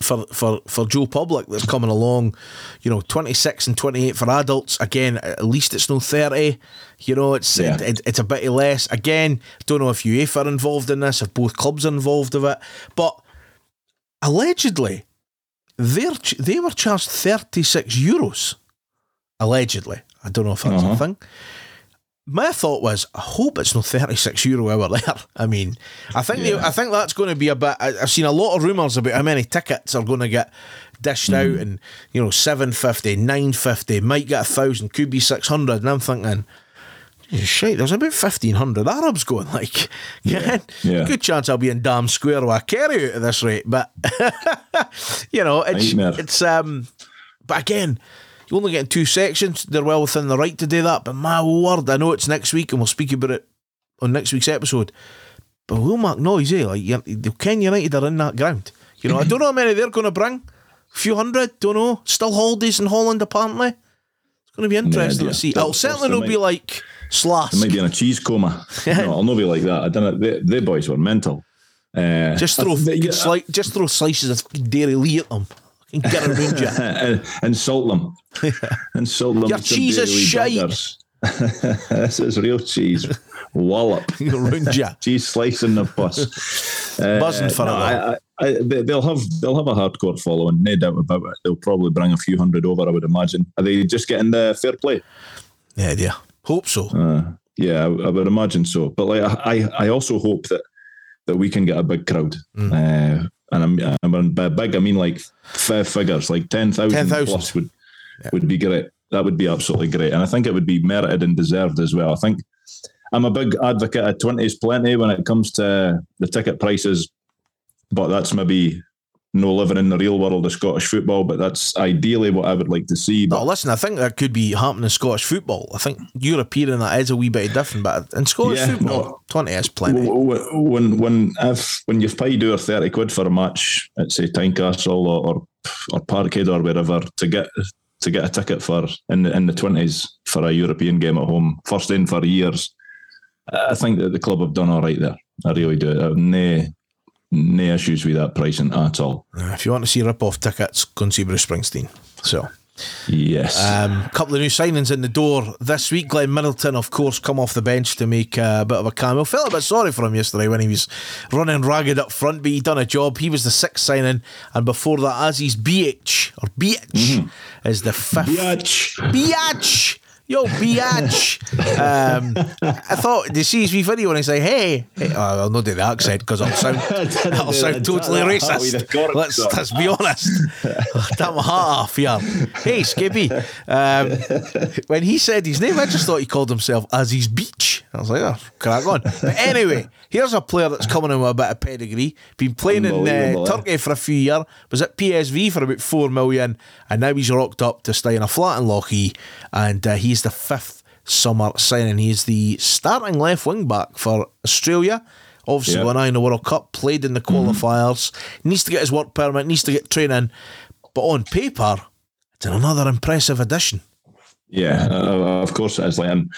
for for for Joe Public that's coming along, you know, twenty six and twenty eight for adults. Again, at least it's no thirty. You know, it's Yeah. it, it- it's a bit less. Again, don't know if UEFA are involved in this, if both clubs are involved of it, but allegedly, they they were charged thirty six euros. Allegedly, I don't know if that's Uh-huh. a thing. My thought was, I hope it's no thirty six euro hour there. I mean, I think they, I think that's going to be a bit. I- I've seen a lot of rumours about how many tickets are going to get dished Mm. out, and you know, 750, 950, might get a thousand, could be six hundred, and I'm thinking. Shit, there's about fifteen hundred Arabs going. Like, yeah, yeah. good chance I'll be in Dam Square with a carry out at this rate. But you know, it's Nightmare. it's um. But again, you only get two sections. They're well within the right to do that. But my word, I know it's next week, and we'll speak about it on next week's episode. But we'll make noise, eh? Like the Ken United are in that ground. You know, I don't know how many they're going to bring, A few hundred, don't know. Still holidays in Holland, apparently. It's going to be interesting idea. to see. It'll certainly not be like Slask. They might be in a cheese coma. no, I'll not be like that. I don't know. They, boys were mental. Uh, Just throw, I yeah, sli- just throw slices of Dairylea at them. Fucking get around you. and insult them. insult them. Your cheese is shite. this is real cheese. Wallop. around you. cheese slicing the bus. Uh, Buzzing for no, it, I, I, I, they- they'll have they'll have a hardcore following, no doubt about it. They'll probably bring a few hundred over, I would imagine. Are they just getting the fair play? Yeah, yeah. Hope so. Uh, yeah, I, I would imagine so. But like, I, I also hope that that we can get a big crowd. Mm. Uh, and I'm, I'm by big. I mean like five figures, like ten thousand 10,000. plus would would be great. That would be absolutely great, and I think it would be merited and deserved as well. I think I'm a big advocate of twenties plenty when it comes to the ticket prices, but that's maybe no living in the real world of Scottish football. But that's ideally what I would like to see. But No, listen, I think that could be happening in Scottish football. I think European that is a wee bit different, but in Scottish Yeah, football, no. 20 is plenty. When when if when you've paid over thirty quid for a match at say Tynecastle or or, or Parkhead or wherever to get to get a ticket for in the in the twenties for a European game at home, first in for years, I think that the club have done all right there. I really do. I have no issues with that pricing at all. If you want to see rip-off tickets, go and see Bruce Springsteen. So, Yes. a um, couple of new signings in the door this week. Glenn Middleton, of course, come off the bench to make a bit of a cameo. Felt a bit sorry for him yesterday when he was running ragged up front, but he done a job. He was the sixth signing, and before that, Aziz Behich or Behich is the fifth. Biatch. Biatch. Yo, biatch. um, I thought, see his video when I say, hey, hey oh, I'll not do the accent because I'll sound, it'll sound totally racist. Let's, let's be honest. Damn my heart off yeah. Hey, Skippy. Um, when he said his name, I just thought he called himself Aziz Beach. I was like, oh, crack on. But anyway, here's a player that's coming in with a bit of pedigree. Been playing in uh, eh? Turkey for a few years. Was at PSV for about four million, and now he's rocked up to stay in a flat in Lochee, and uh, he's the fifth summer signing. He's the starting left wing back for Australia. Obviously. Mm-hmm. went on in the World Cup, played in the qualifiers. Needs to get his work permit. Needs to get training. But on paper, it's another impressive addition. Yeah, uh, of course it is. Like, and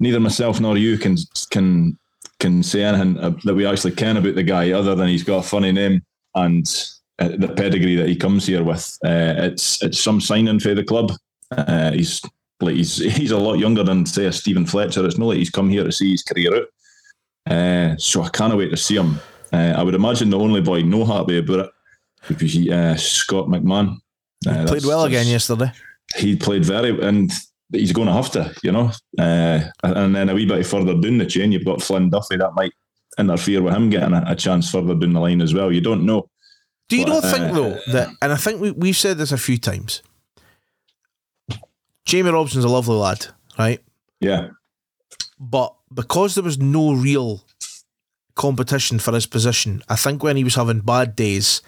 neither myself nor you can can can say anything that we actually can about the guy, other than he's got a funny name and uh, the pedigree that he comes here with. Uh, it's it's some signing for the club. Uh, he's like he's he's a lot younger than say a Stephen Fletcher. It's not like he's come here to see his career out. Uh, so I can't wait to see him. Uh, I would imagine the only boy no happy about it would be uh, Scott McMann. Uh, Played well again yesterday. he played very and he's going to have to, you know. Uh, and then a wee bit further down the chain, you've got Flynn Duffy that might interfere with him getting a, a chance further down the line as well. You don't know. Do you But, not think uh, though that, and I think we, we've said this a few times. Jamie Robson's a lovely lad, right? Yeah, But because there was no real competition for his position, I think when he was having bad days,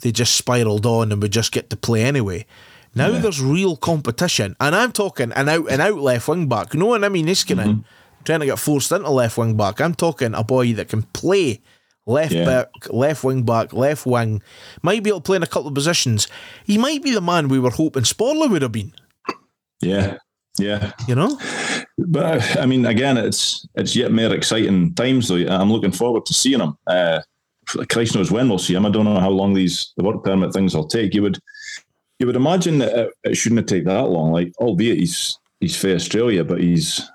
they just spiraled on and would just get to play anyway. Now there's real competition, and I'm talking an out and out left wing back. No one, I mean, Niskanen Mm-hmm. trying to get forced into left wing back. I'm talking a boy that can play left Yeah. back, left wing back, left wing. Might be able to play in a couple of positions. He might be the man we were hoping Spörle would have been. Yeah, yeah. You know, But I mean, again, it's it's yet more exciting times. Though I'm looking forward to seeing him. Uh, Christ knows when we'll see him. I don't know how long these the work permit things will take. You would you would imagine that it, it shouldn't take that long. Like, albeit he's he's for Australia, but he's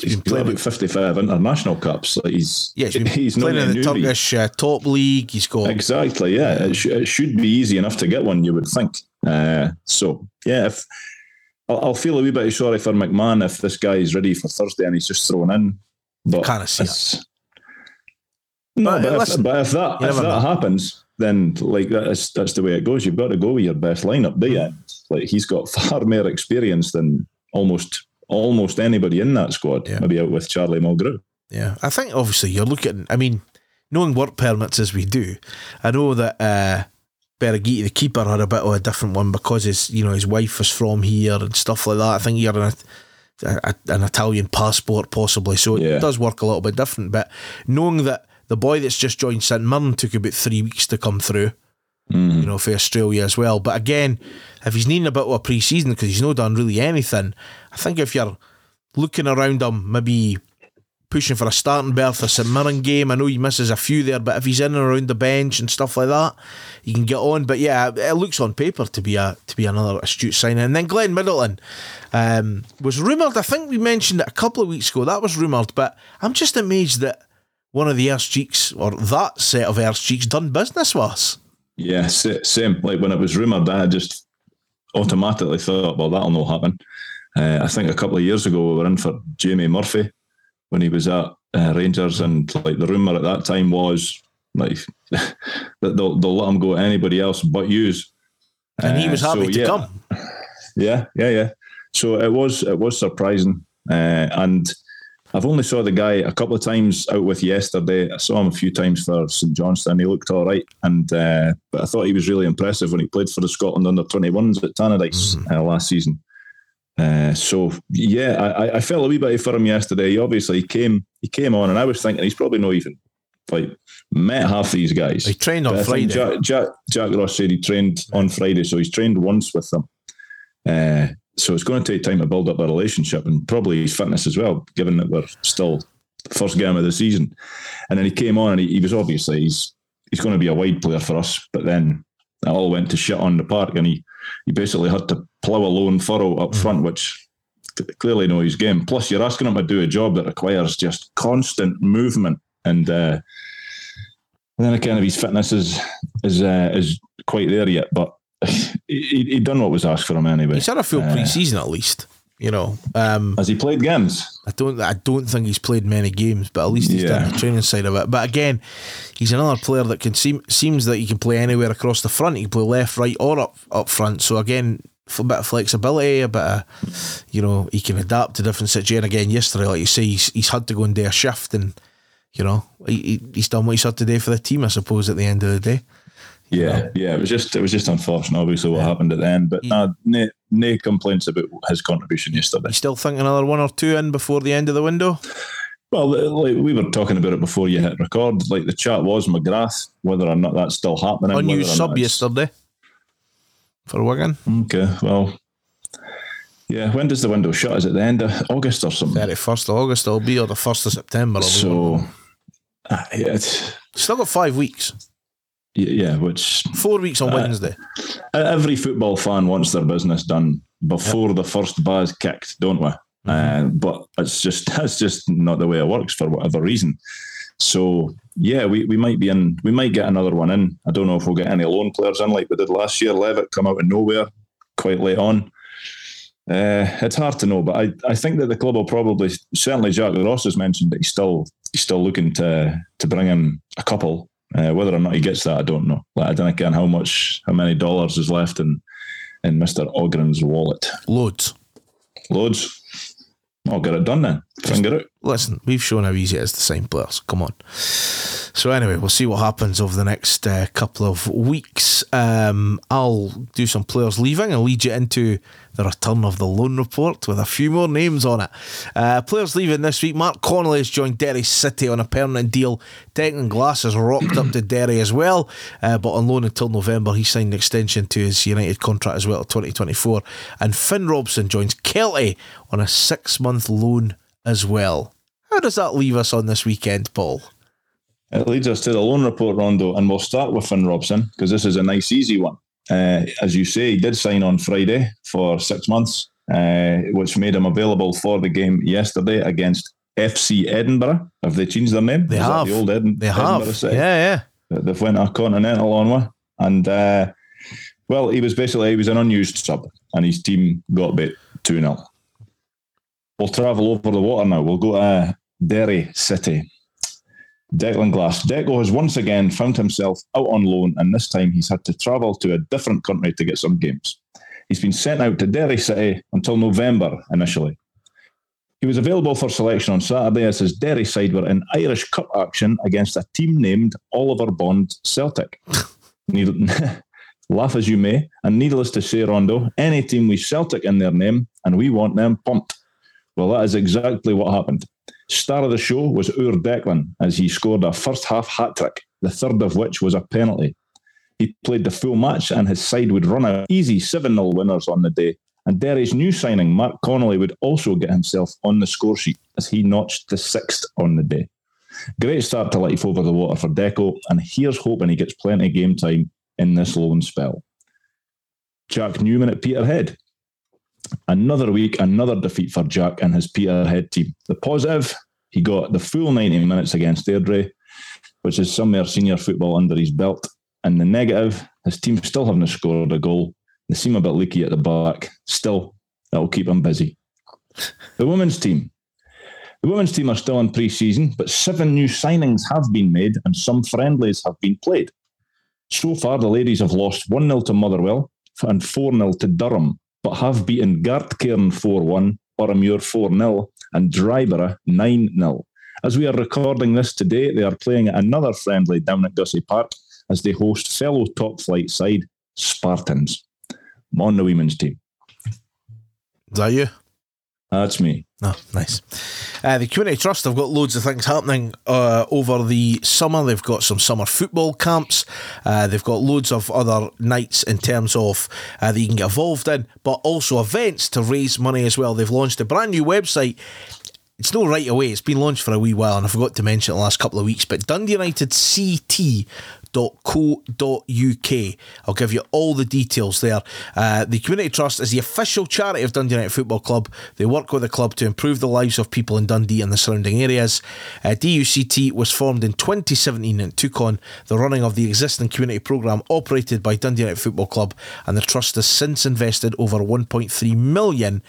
he's been played about 55 international cups. Like he's yeah, he's he's playing in the. Turkish uh, top league. He's got Exactly. Yeah, it, sh- it should be easy enough to get one. You would think. Uh, so yeah, if I'll, I'll feel a wee bit sorry for McMann if this guy is ready for Thursday and he's just thrown in. But Kinda see it. No, But, but, if, listen, but if that if that know. happens, then like that's that's the way it goes. You've got to go with your best lineup, do you? Like he's got far more experience than almost almost anybody in that squad. Yeah. Maybe out with Charlie Mulgrew. Yeah, I think obviously you're looking. I mean, knowing work permits as we do, I know that uh, Birighitti, the keeper, had a bit of a different one because his, you know, his wife was from here and stuff like that. I think he had an, a, an Italian passport possibly, so it Yeah. does work a little bit different. But knowing that the boy that's just joined St Mirren took about three weeks to come through, Mm. you know, for Australia as well. But again, if he's needing a bit of a pre season because he's not done really anything, I think if you're looking around him, maybe pushing for a starting berth for St Mirren game. I know he misses a few there, but if he's in and around the bench and stuff like that, he can get on. But yeah, it looks on paper to be a to be another astute signing. And then Glenn Middleton um, was rumoured. I think we mentioned it a couple of weeks ago. That was rumoured, but I'm just amazed that one of the Earth Cheeks or that set of Earth Cheeks done business with us. Yeah, same. Like when it was rumoured, I just automatically thought, well, that'll not happen. Uh, I think a couple of years ago, we were in for Jamie Murphy when he was at uh, Rangers, and like the rumour at that time was like that they'll, they'll let him go to anybody else but use. And he Uh, was happy so, to yeah. come. Yeah, yeah, yeah. So it was it was surprising, uh, and I've only saw the guy a couple of times out with yesterday. I saw him a few times for St Johnstone. He looked all right, and uh, but I thought he was really impressive when he played for the Scotland under twenty ones at Tannadice uh, last season. Uh, so yeah, I, I felt a wee bit for him yesterday. He obviously came he came on, and I was thinking he's probably not even like met half these guys. He trained on Friday. Jack, Jack, Jack Ross said he trained on Friday, so he's trained once with them. Uh, so it's going to take time to build up a relationship and probably his fitness as well, given that we're still first game of the season. And then he came on and he, he was obviously he's he's going to be a wide player for us, but then it all went to shit on the park, and he he basically had to plough a lone furrow up front, which clearly know his game. Plus, you're asking him to do a job that requires just constant movement and. Uh, then again, if his fitness is is uh, is quite there yet, but he he done what was asked for him anyway. He's had a full Uh, pre-season at least. You know, um, Has he played games? I don't. I don't think he's played many games, but at least he's done the training side of it. But again, he's another player that can seem seems that he can play anywhere across the front. He can play left, right, or up up front. So again, a bit of flexibility, a bit of you know, he can adapt to different situations. Again, yesterday, like you say, he's he's had to go and do a shift, and you know, he, he- he's done what he's had to do for the team. I suppose at the end of the day. Yeah, yeah. It was just it was just unfortunate, obviously, what happened at the end. But nah, no, no complaints about his contribution yesterday. You still think another one or two in before the end of the window? Well, like we were talking about it before you hit record. Like the chat was McGrath, whether or not that's still happening. Unused sub yesterday for Wigan. Okay, well, yeah. When does the window shut? Is it the end of August or something? Thirty first of August it'll be or the first of September. It'll be one of So, ah, yeah, it's, still got five weeks. Yeah, which Four weeks on Uh, Wednesday. every football fan wants their business done before the first buzz kicked, don't we? Uh, but it's just that's just not the way it works for whatever reason. So yeah, we, we might be in. We might get another one in. I don't know if we'll get any loan players in like we did last year. Levitt come out of nowhere quite late on. Uh, it's hard to know, but I, I think that the club will probably certainly Jack Ross has mentioned that he's still he's still looking to to bring in a couple. Uh, whether or not he gets that, I don't know. Like I don't know how much how many dollars is left in in Mister Ogren's wallet. Loads. Loads. I'll get it done then. Finger it. Listen, we've shown how easy it is to sign players. Come on. So anyway, we'll see what happens over the next uh, couple of weeks. Um, I'll do some players leaving and lead you into the return of the loan report with a few more names on it. Uh, players leaving this week. Mark Connolly has joined Derry City on a permanent deal. Declan Glass has rocked up to Derry as well, uh, but on loan until November. He signed an extension to his United contract as well to 2024. And Finn Robson joins Kelty on a six-month loan as well. How does that leave us on this weekend, Paul? It leads us to the loan report, Rondo, and we'll start with Finn Robson because this is a nice, easy one. Uh, as you say, he did sign on Friday for six months, uh, which made him available for the game yesterday against FC Edinburgh. Have they changed their name? They Is have. the old Edin- They Edinburgh have. City Yeah, yeah. they've went a continental on with. And uh, well, he was basically he was an unused sub, and his team got beat two 0 We'll travel over the water now. We'll go to Derry City. Declan Glass. Deco has once again found himself out on loan, and this time he's had to travel to a different country to get some games. He's been sent out to Derry City until November initially. He was available for selection on Saturday as his Derry side were in Irish Cup action against a team named Oliver Bond Celtic. Laugh as you may, and needless to say, Rondo, any team with Celtic in their name, and we want them pumped. Well, that is exactly what happened. Star of the show was Ur Declan as he scored a first half hat trick, the third of which was a penalty. He played the full match and his side would run out easy 7 0 winners on the day. And Derry's new signing, Mark Connolly, would also get himself on the score sheet as he notched the sixth on the day. Great start to life over the water for Deco, and here's hoping he gets plenty of game time in this loan spell. Jack Newman at Peterhead. Another week, another defeat for Jack and his Peterhead team. The positive, he got the full 90 minutes against Airdrie, which is somewhere senior football under his belt. And the negative, his team still haven't scored a goal. They seem a bit leaky at the back. Still, that'll keep him busy. The women's team. The women's team are still in pre season, but seven new signings have been made and some friendlies have been played. So far, the ladies have lost 1 0 to Motherwell and 4 0 to Durham, but have beaten Gartcairn 4 1, Boroughmuir 4 0, and Dryborough 9 0. As we are recording this today, they are playing another friendly down at Gussie Park as they host fellow top flight side Spartans. I'm on the women's team. Is that you? That's me. Oh, nice. Uh, the Community Trust have got loads of things happening uh, over the summer. They've got some summer football camps. Uh, they've got loads of other nights in terms of uh, that you can get involved in, but also events to raise money as well. They've launched a brand new website. It's not right away. It's been launched for a wee while, and I forgot to mention it the last couple of weeks. But Dundee United CT. I'll give you all the details there. Uh, the Community Trust is the official charity of Dundee United Football Club. They work with the club to improve the lives of people in Dundee and the surrounding areas. Uh, DUCT was formed in 2017 and took on the running of the existing community programme operated by Dundee United Football Club, and the trust has since invested over 1.3 million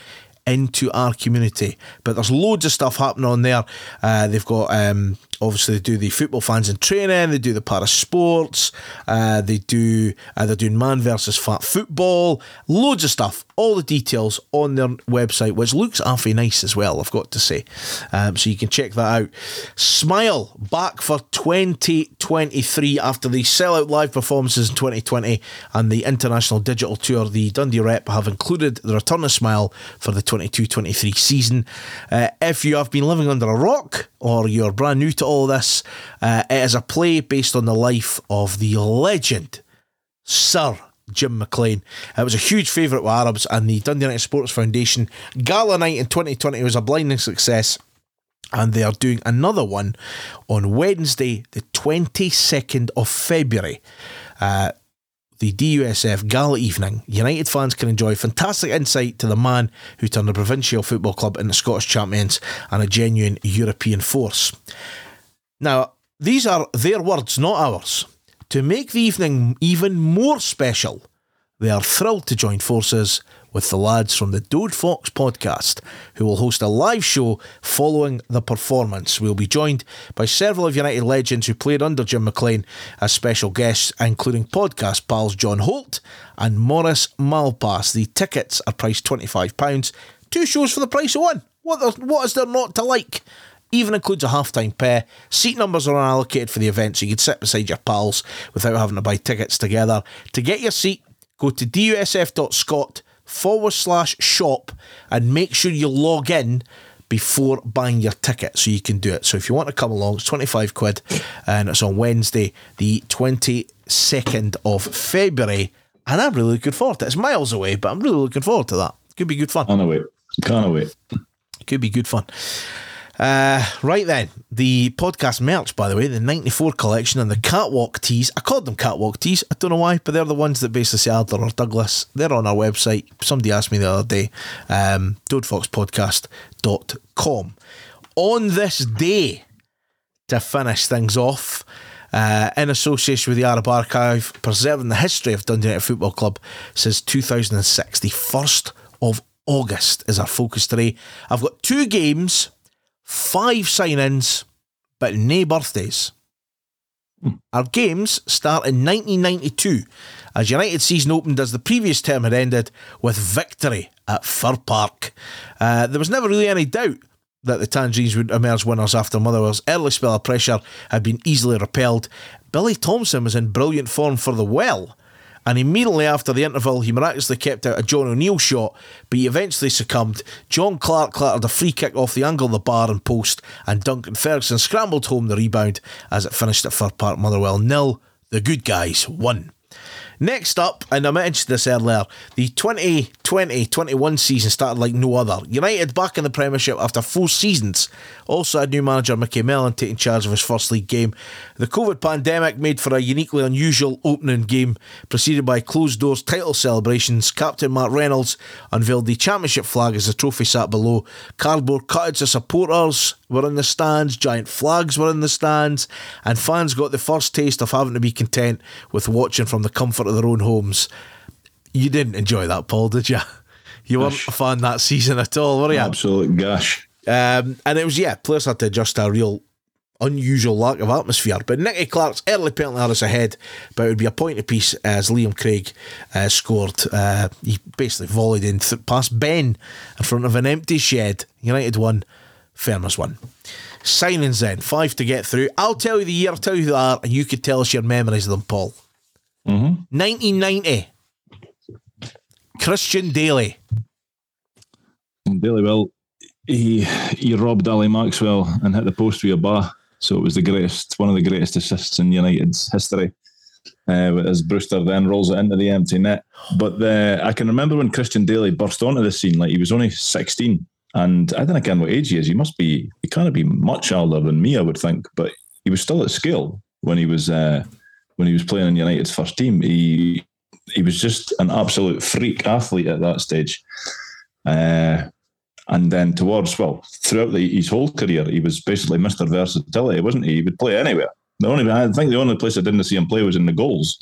into our community. But there's loads of stuff happening on there. Uh, they've got um, obviously they do the football fans in training, they do the para sports, uh, they do uh, they're doing man versus fat football, loads of stuff. All the details on their website, which looks awfully nice as well. I've got to say, um, so you can check that out. Smile back for 2023 after the sellout live performances in 2020 and the international digital tour. The Dundee Rep have included the return of Smile for the 22-23 season. Uh, if you have been living under a rock or you're brand new to all this, uh, it is a play based on the life of the legend, Sir Jim McLean. It was a huge favourite with Arabs, and the Dundee United Sports Foundation Gala Night in 2020 was a blinding success. And they are doing another one on Wednesday, the 22nd of February. Uh, the DUSF Gala evening, United fans can enjoy fantastic insight to the man who turned the provincial football club into Scottish champions and a genuine European force. Now, these are their words, not ours. To make the evening even more special, they are thrilled to join forces with the lads from the Dode Fox podcast, who will host a live show following the performance. We'll be joined by several of United legends who played under Jim McLean as special guests, including podcast pals John Holt and Maurice Malpas. The tickets are priced £25. Two shows for the price of one. What, what is there not to like? Even includes a half-time pair. Seat numbers are unallocated for the event, so you can sit beside your pals without having to buy tickets together. To get your seat, go to dusf.scot forward slash shop and make sure you log in before buying your ticket so you can do it. So if you want to come along, it's 25 quid and it's on Wednesday, the 22nd of February. And I'm really looking forward to it. It's miles away, but I'm really looking forward to that. Could be good fun. Can't wait. Can't wait. Could be good fun. Uh, right then, the podcast merch, by the way, the 94 collection and the catwalk tees. I called them catwalk tees. I don't know why, but they're the ones that basically say Adler or Douglas. They're on our website. Somebody asked me the other day, um, dodefoxpodcast.com. On this day, to finish things off, uh, in association with the Arab Archive, preserving the history of Dundee United Football Club since 2006, the 1st of August is our focus today. I've got two games five sign ins, but no birthdays. Hmm. Our games start in 1992 as United season opened as the previous term had ended with victory at Fir Park. Uh, there was never really any doubt that the Tangerines would emerge winners after Motherwell's early spell of pressure had been easily repelled. Billy Thomson was in brilliant form for the well and immediately after the interval, he miraculously kept out a John O'Neill shot, but he eventually succumbed. John Clark clattered a free kick off the angle of the bar and post, and Duncan Ferguson scrambled home the rebound as it finished at Fir Park Motherwell nil. The good guys won. Next up, and I mentioned this earlier, the 2020-21 season started like no other. United back in the Premiership after four seasons. Also had new manager Micky Mellon taking charge of his first league game. The COVID pandemic made for a uniquely unusual opening game, preceded by closed doors title celebrations. Captain Matt Reynolds unveiled the championship flag as the trophy sat below. Cardboard cutouts of supporters were in the stands, giant flags were in the stands, and fans got the first taste of having to be content with watching from the comfort of their own homes. You didn't enjoy that, Paul, did you? You weren't a fan that season at all, were you? Absolute gash. Um, and it was, yeah, players had to adjust a real unusual lack of atmosphere. But Nicky Clark's early penalty had us ahead, but it would be a point of apiece as Liam Craig uh, scored. Uh, he basically volleyed in th- past Ben in front of an empty shed. United won, Fairness won. Signings then, five to get through. I'll tell you the year, I'll tell you are, and you could tell us your memories of them, Paul. Mm-hmm. 1990. Christian Dailly. Dailly well, he he robbed Ally Maxwell and hit the post with a bar. So it was the greatest, one of the greatest assists in United's history. Uh, as Brewster then rolls it into the empty net. But the, I can remember when Christian Dailly burst onto the scene, like he was only 16. And I don't know what age he is. He must be, he can't be much older than me, I would think. But he was still at skill when he was uh, when he was playing in United's first team. He he was just an absolute freak athlete at that stage. Uh, and then towards well, throughout the, his whole career, he was basically Mr. Versatility, wasn't he? He would play anywhere. The only I think the only place I didn't see him play was in the goals.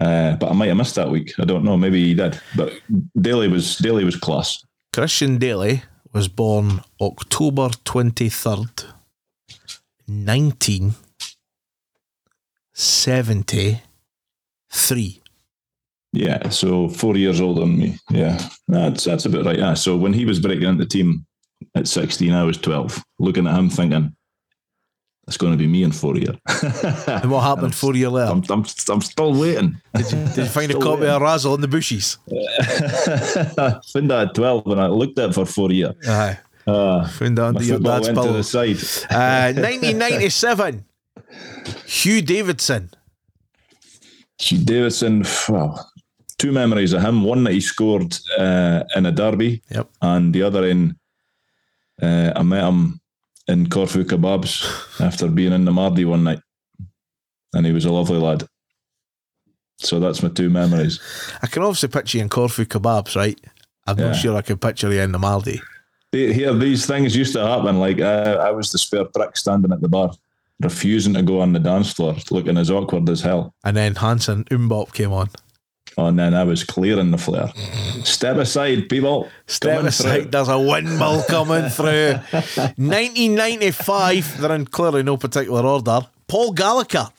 Uh, but I might have missed that week. I don't know. Maybe he did. But Dailly was Dailly was class. Christian Dailly was born October 23rd, 1973. Yeah, so four years older than me. Yeah, that's that's about right. Yeah, so when he was breaking into the team at 16, I was 12. Looking at him, thinking, it's going to be me in four years. And what happened four years later? I'm, I'm, I'm still waiting. Did you, did you find a copy waiting. of Razzle in the bushes? I found that at 12 and I looked at it for four years. Aye. Uh, Found that under your dad's went to pillow. the side. Uh, 1997. Hugh Davidson. Hugh Davidson, well, two memories of him. One that he scored uh, in a derby, Yep. and the other in uh, I met him in Corfu Kebabs after being in the Mardi one night, and he was a lovely lad. So that's my two memories. I can obviously picture you in Corfu kebabs, right? I'm Yeah. not sure I can picture you in the. They- Here, these things used to happen. Like uh, I was the spare prick standing at the bar, refusing to go on the dance floor, looking as awkward as hell. And then Hanson Umbop came on. Oh, And then I was clearing the flare. Step aside, people. Step Coming aside, through. there's a windmill coming through. 1995, they're in clearly no particular order. Paul Gallacher,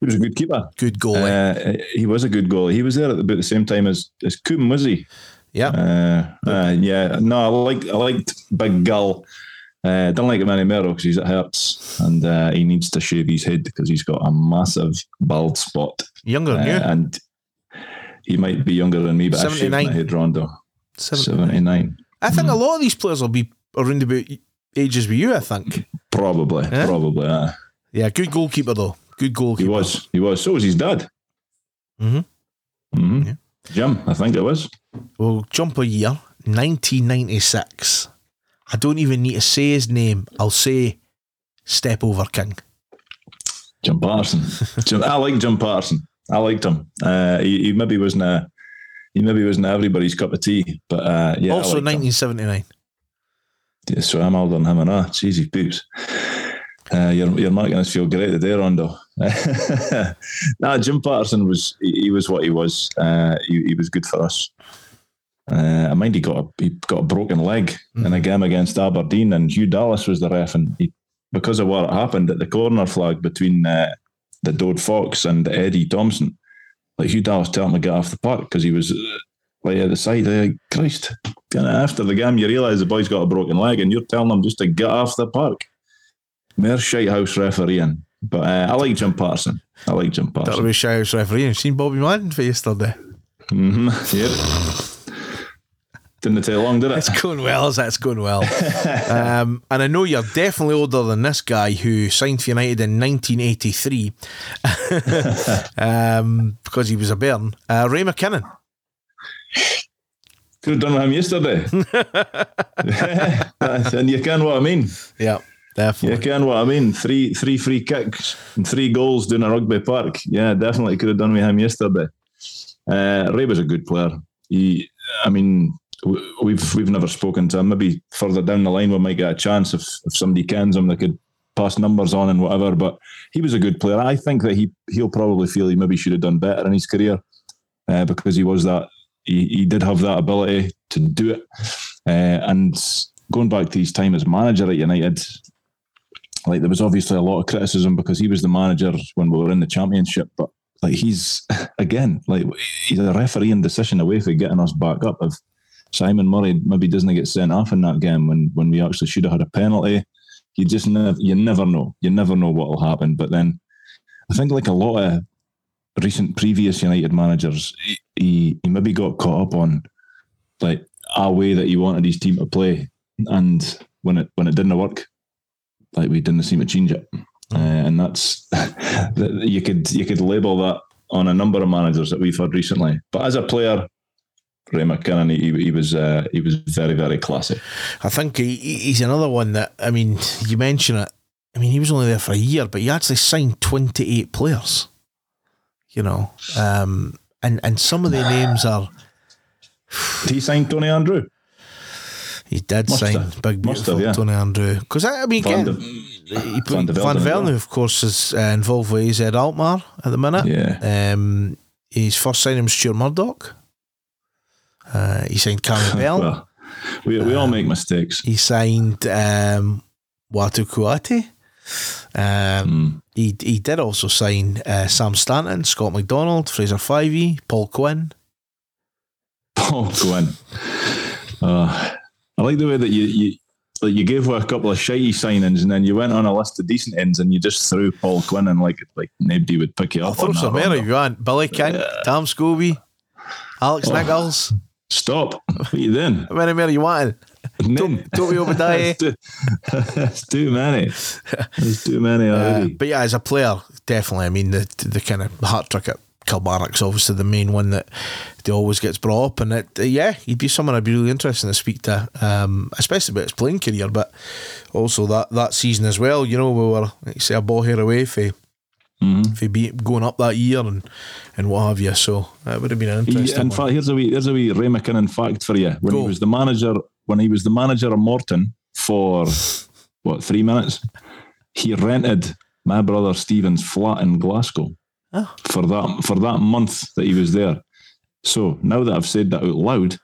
He was a good keeper. good goalie. Uh, he was a good goalie. He was there at about the same time as as Combe, was he? yeah. Uh, uh, yeah. No, I like I liked Big Gull. Uh, don't like him anymore because he's at Hearts and uh, he needs to shave his head because he's got a massive bald spot. Younger than Uh, you. and he might be younger than me, but I've shaved my 79. head rondo. 79. 79. I think a lot of these players will be around about ages with you, I think. Probably. Yeah? Probably. Uh, Yeah, good goalkeeper, though. Good goalkeeper. he was. He was. So was his dad. Mhm. hmm Yeah. Jim, I think it was. We'll jump a year, 1996. I don't even need to say his name. I'll say Step Over King. Jim Paterson. Jim, I like Jim Paterson. I liked him. Uh, he, he maybe wasn't a, he maybe wasn't everybody's cup of tea, but uh, yeah. Also, liked him. 1979. Yeah, so I'm older than him and ah, cheesy poops. Uh, you're you're making us feel great today, Rondo. nah, Jim Paterson was he, he was what he was. Uh, he, he was good for us. Uh, I mind he got a, he got a broken leg in a game against Aberdeen, and Hugh Dallas was the ref, and he, because of what happened at the corner flag between uh, the Dode Fox and Eddie Thompson, like Hugh Dallas telling him to get off the park because he was uh, like at the side. Like, Christ, Kinda after the game, you realise the boy's got a broken leg, and you're telling him just to get off the park. Mere shite house refereeing. But uh, I like Jim Paterson. I like Jim That'll be Shire's referee. I've seen Bobby Madden for yesterday. Mm-hmm. Yep. Didn't take long, did it? It's going well, is it? It's going well. um, and I know you're definitely older than this guy who signed for United in 1983 um, because he was a bairn. Uh, Ray McKinnon. Could have done with him yesterday. and you can what I mean. Yeah, definitely. You can what I mean. Three three free kicks and three goals doing a rugby park. Yeah, definitely could have done with him yesterday. Uh, Ray was a good player. He, I mean, we've we've never spoken to him. Maybe further down the line we might get a chance if, if somebody kens him, they could pass numbers on and whatever. But he was a good player. I think that he he'll probably feel he maybe should have done better in his career uh, because he was that he, he did have that ability to do it. Uh, and going back to his time as manager at United, like there was obviously a lot of criticism because he was the manager when we were in the championship, but like he's again like he's a refereeing decision away from getting us back up. If Simon Murray maybe doesn't get sent off in that game when when we actually should have had a penalty, you just never you never know. You never know what will happen. But then I think like a lot of recent previous United managers, he, he maybe got caught up on like a way that he wanted his team to play, and when it when it didn't work, like we didn't seem to change it, uh, and that's you could you could label that on a number of managers that we've had recently. But as a player, Ray McKinnon, he, he was uh, he was very very classy. I think he, he's another one that I mean, you mention it. I mean, he was only there for a year, but he actually signed twenty eight players you know. Um, and and some of the names are. Did he sign Tony Andreu? He did Must sign have. big beautiful have, yeah. Tony Andreu because I mean Van de- he Van de Van Velden of course, is uh, involved with AZ Alkmaar at the minute. Yeah. Um, his first signing was Stuart Murdoch. Uh, he signed Cameron Bell. Well, we, we all make mistakes. He signed um, Wato Kuate. Um, Mm. he he did also sign uh, Sam Stanton, Scott McDonald, Fraser Fyvie, Paul Quinn. Paul Quinn. Uh, I like the way that you you like you gave a couple of shitey signings and then you went on a list of decent ends and you just threw Paul Quinn in like like nobody would pick you I'll up. throw on that some if you want. Billy King, Tom Scobbie, Alex Oh. Nicholls. Stop. What are you doing? How many more you want? None. Tope Obadeyi. That's too, that's too many. There's too many Uh, already. but yeah, as a player, definitely. I mean, the the kind of hat trick at Kilmarnock's obviously the main one that they always gets brought up, and it, uh, yeah, he'd be someone I'd be really interested to speak to, um, especially about his playing career, but also that that season as well. You know, we were like you say a ball here away for Mhm. for be going up that year and and what have you. So that would have been an He, interesting. in one. fact, here's a wee here's a wee Ray McKinnon fact for you. When Go. he was the manager, when he was the manager of Morton for what three minutes, he rented my brother Stephen's flat in Glasgow Oh. for that for that month that he was there. So now that I've said that out loud,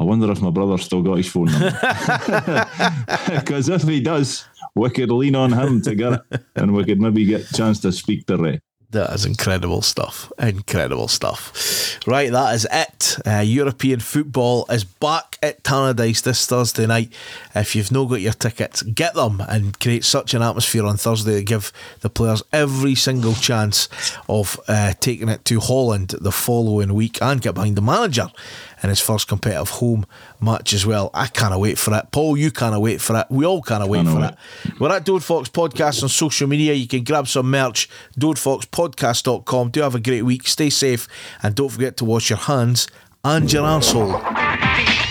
I wonder if my brother still got his phone number. Because if he does, we could lean on him to get it, and we could maybe get a chance to speak to Ray. That is incredible stuff. Incredible stuff. Right, that is it. Uh, European football is back at Tannadice this Thursday night. If you've not got your tickets, get them and create such an atmosphere on Thursday to give the players every single chance of uh, taking it to Holland the following week and get behind the manager in his first competitive home match as well. I can't wait for it. Paul, you can't wait for it. We all can't wait for wait. it. We're at Dode Fox Podcast on social media. You can grab some merch, dodefoxpodcast.com. Do have a great week. Stay safe and don't forget to wash your hands and your arsehole.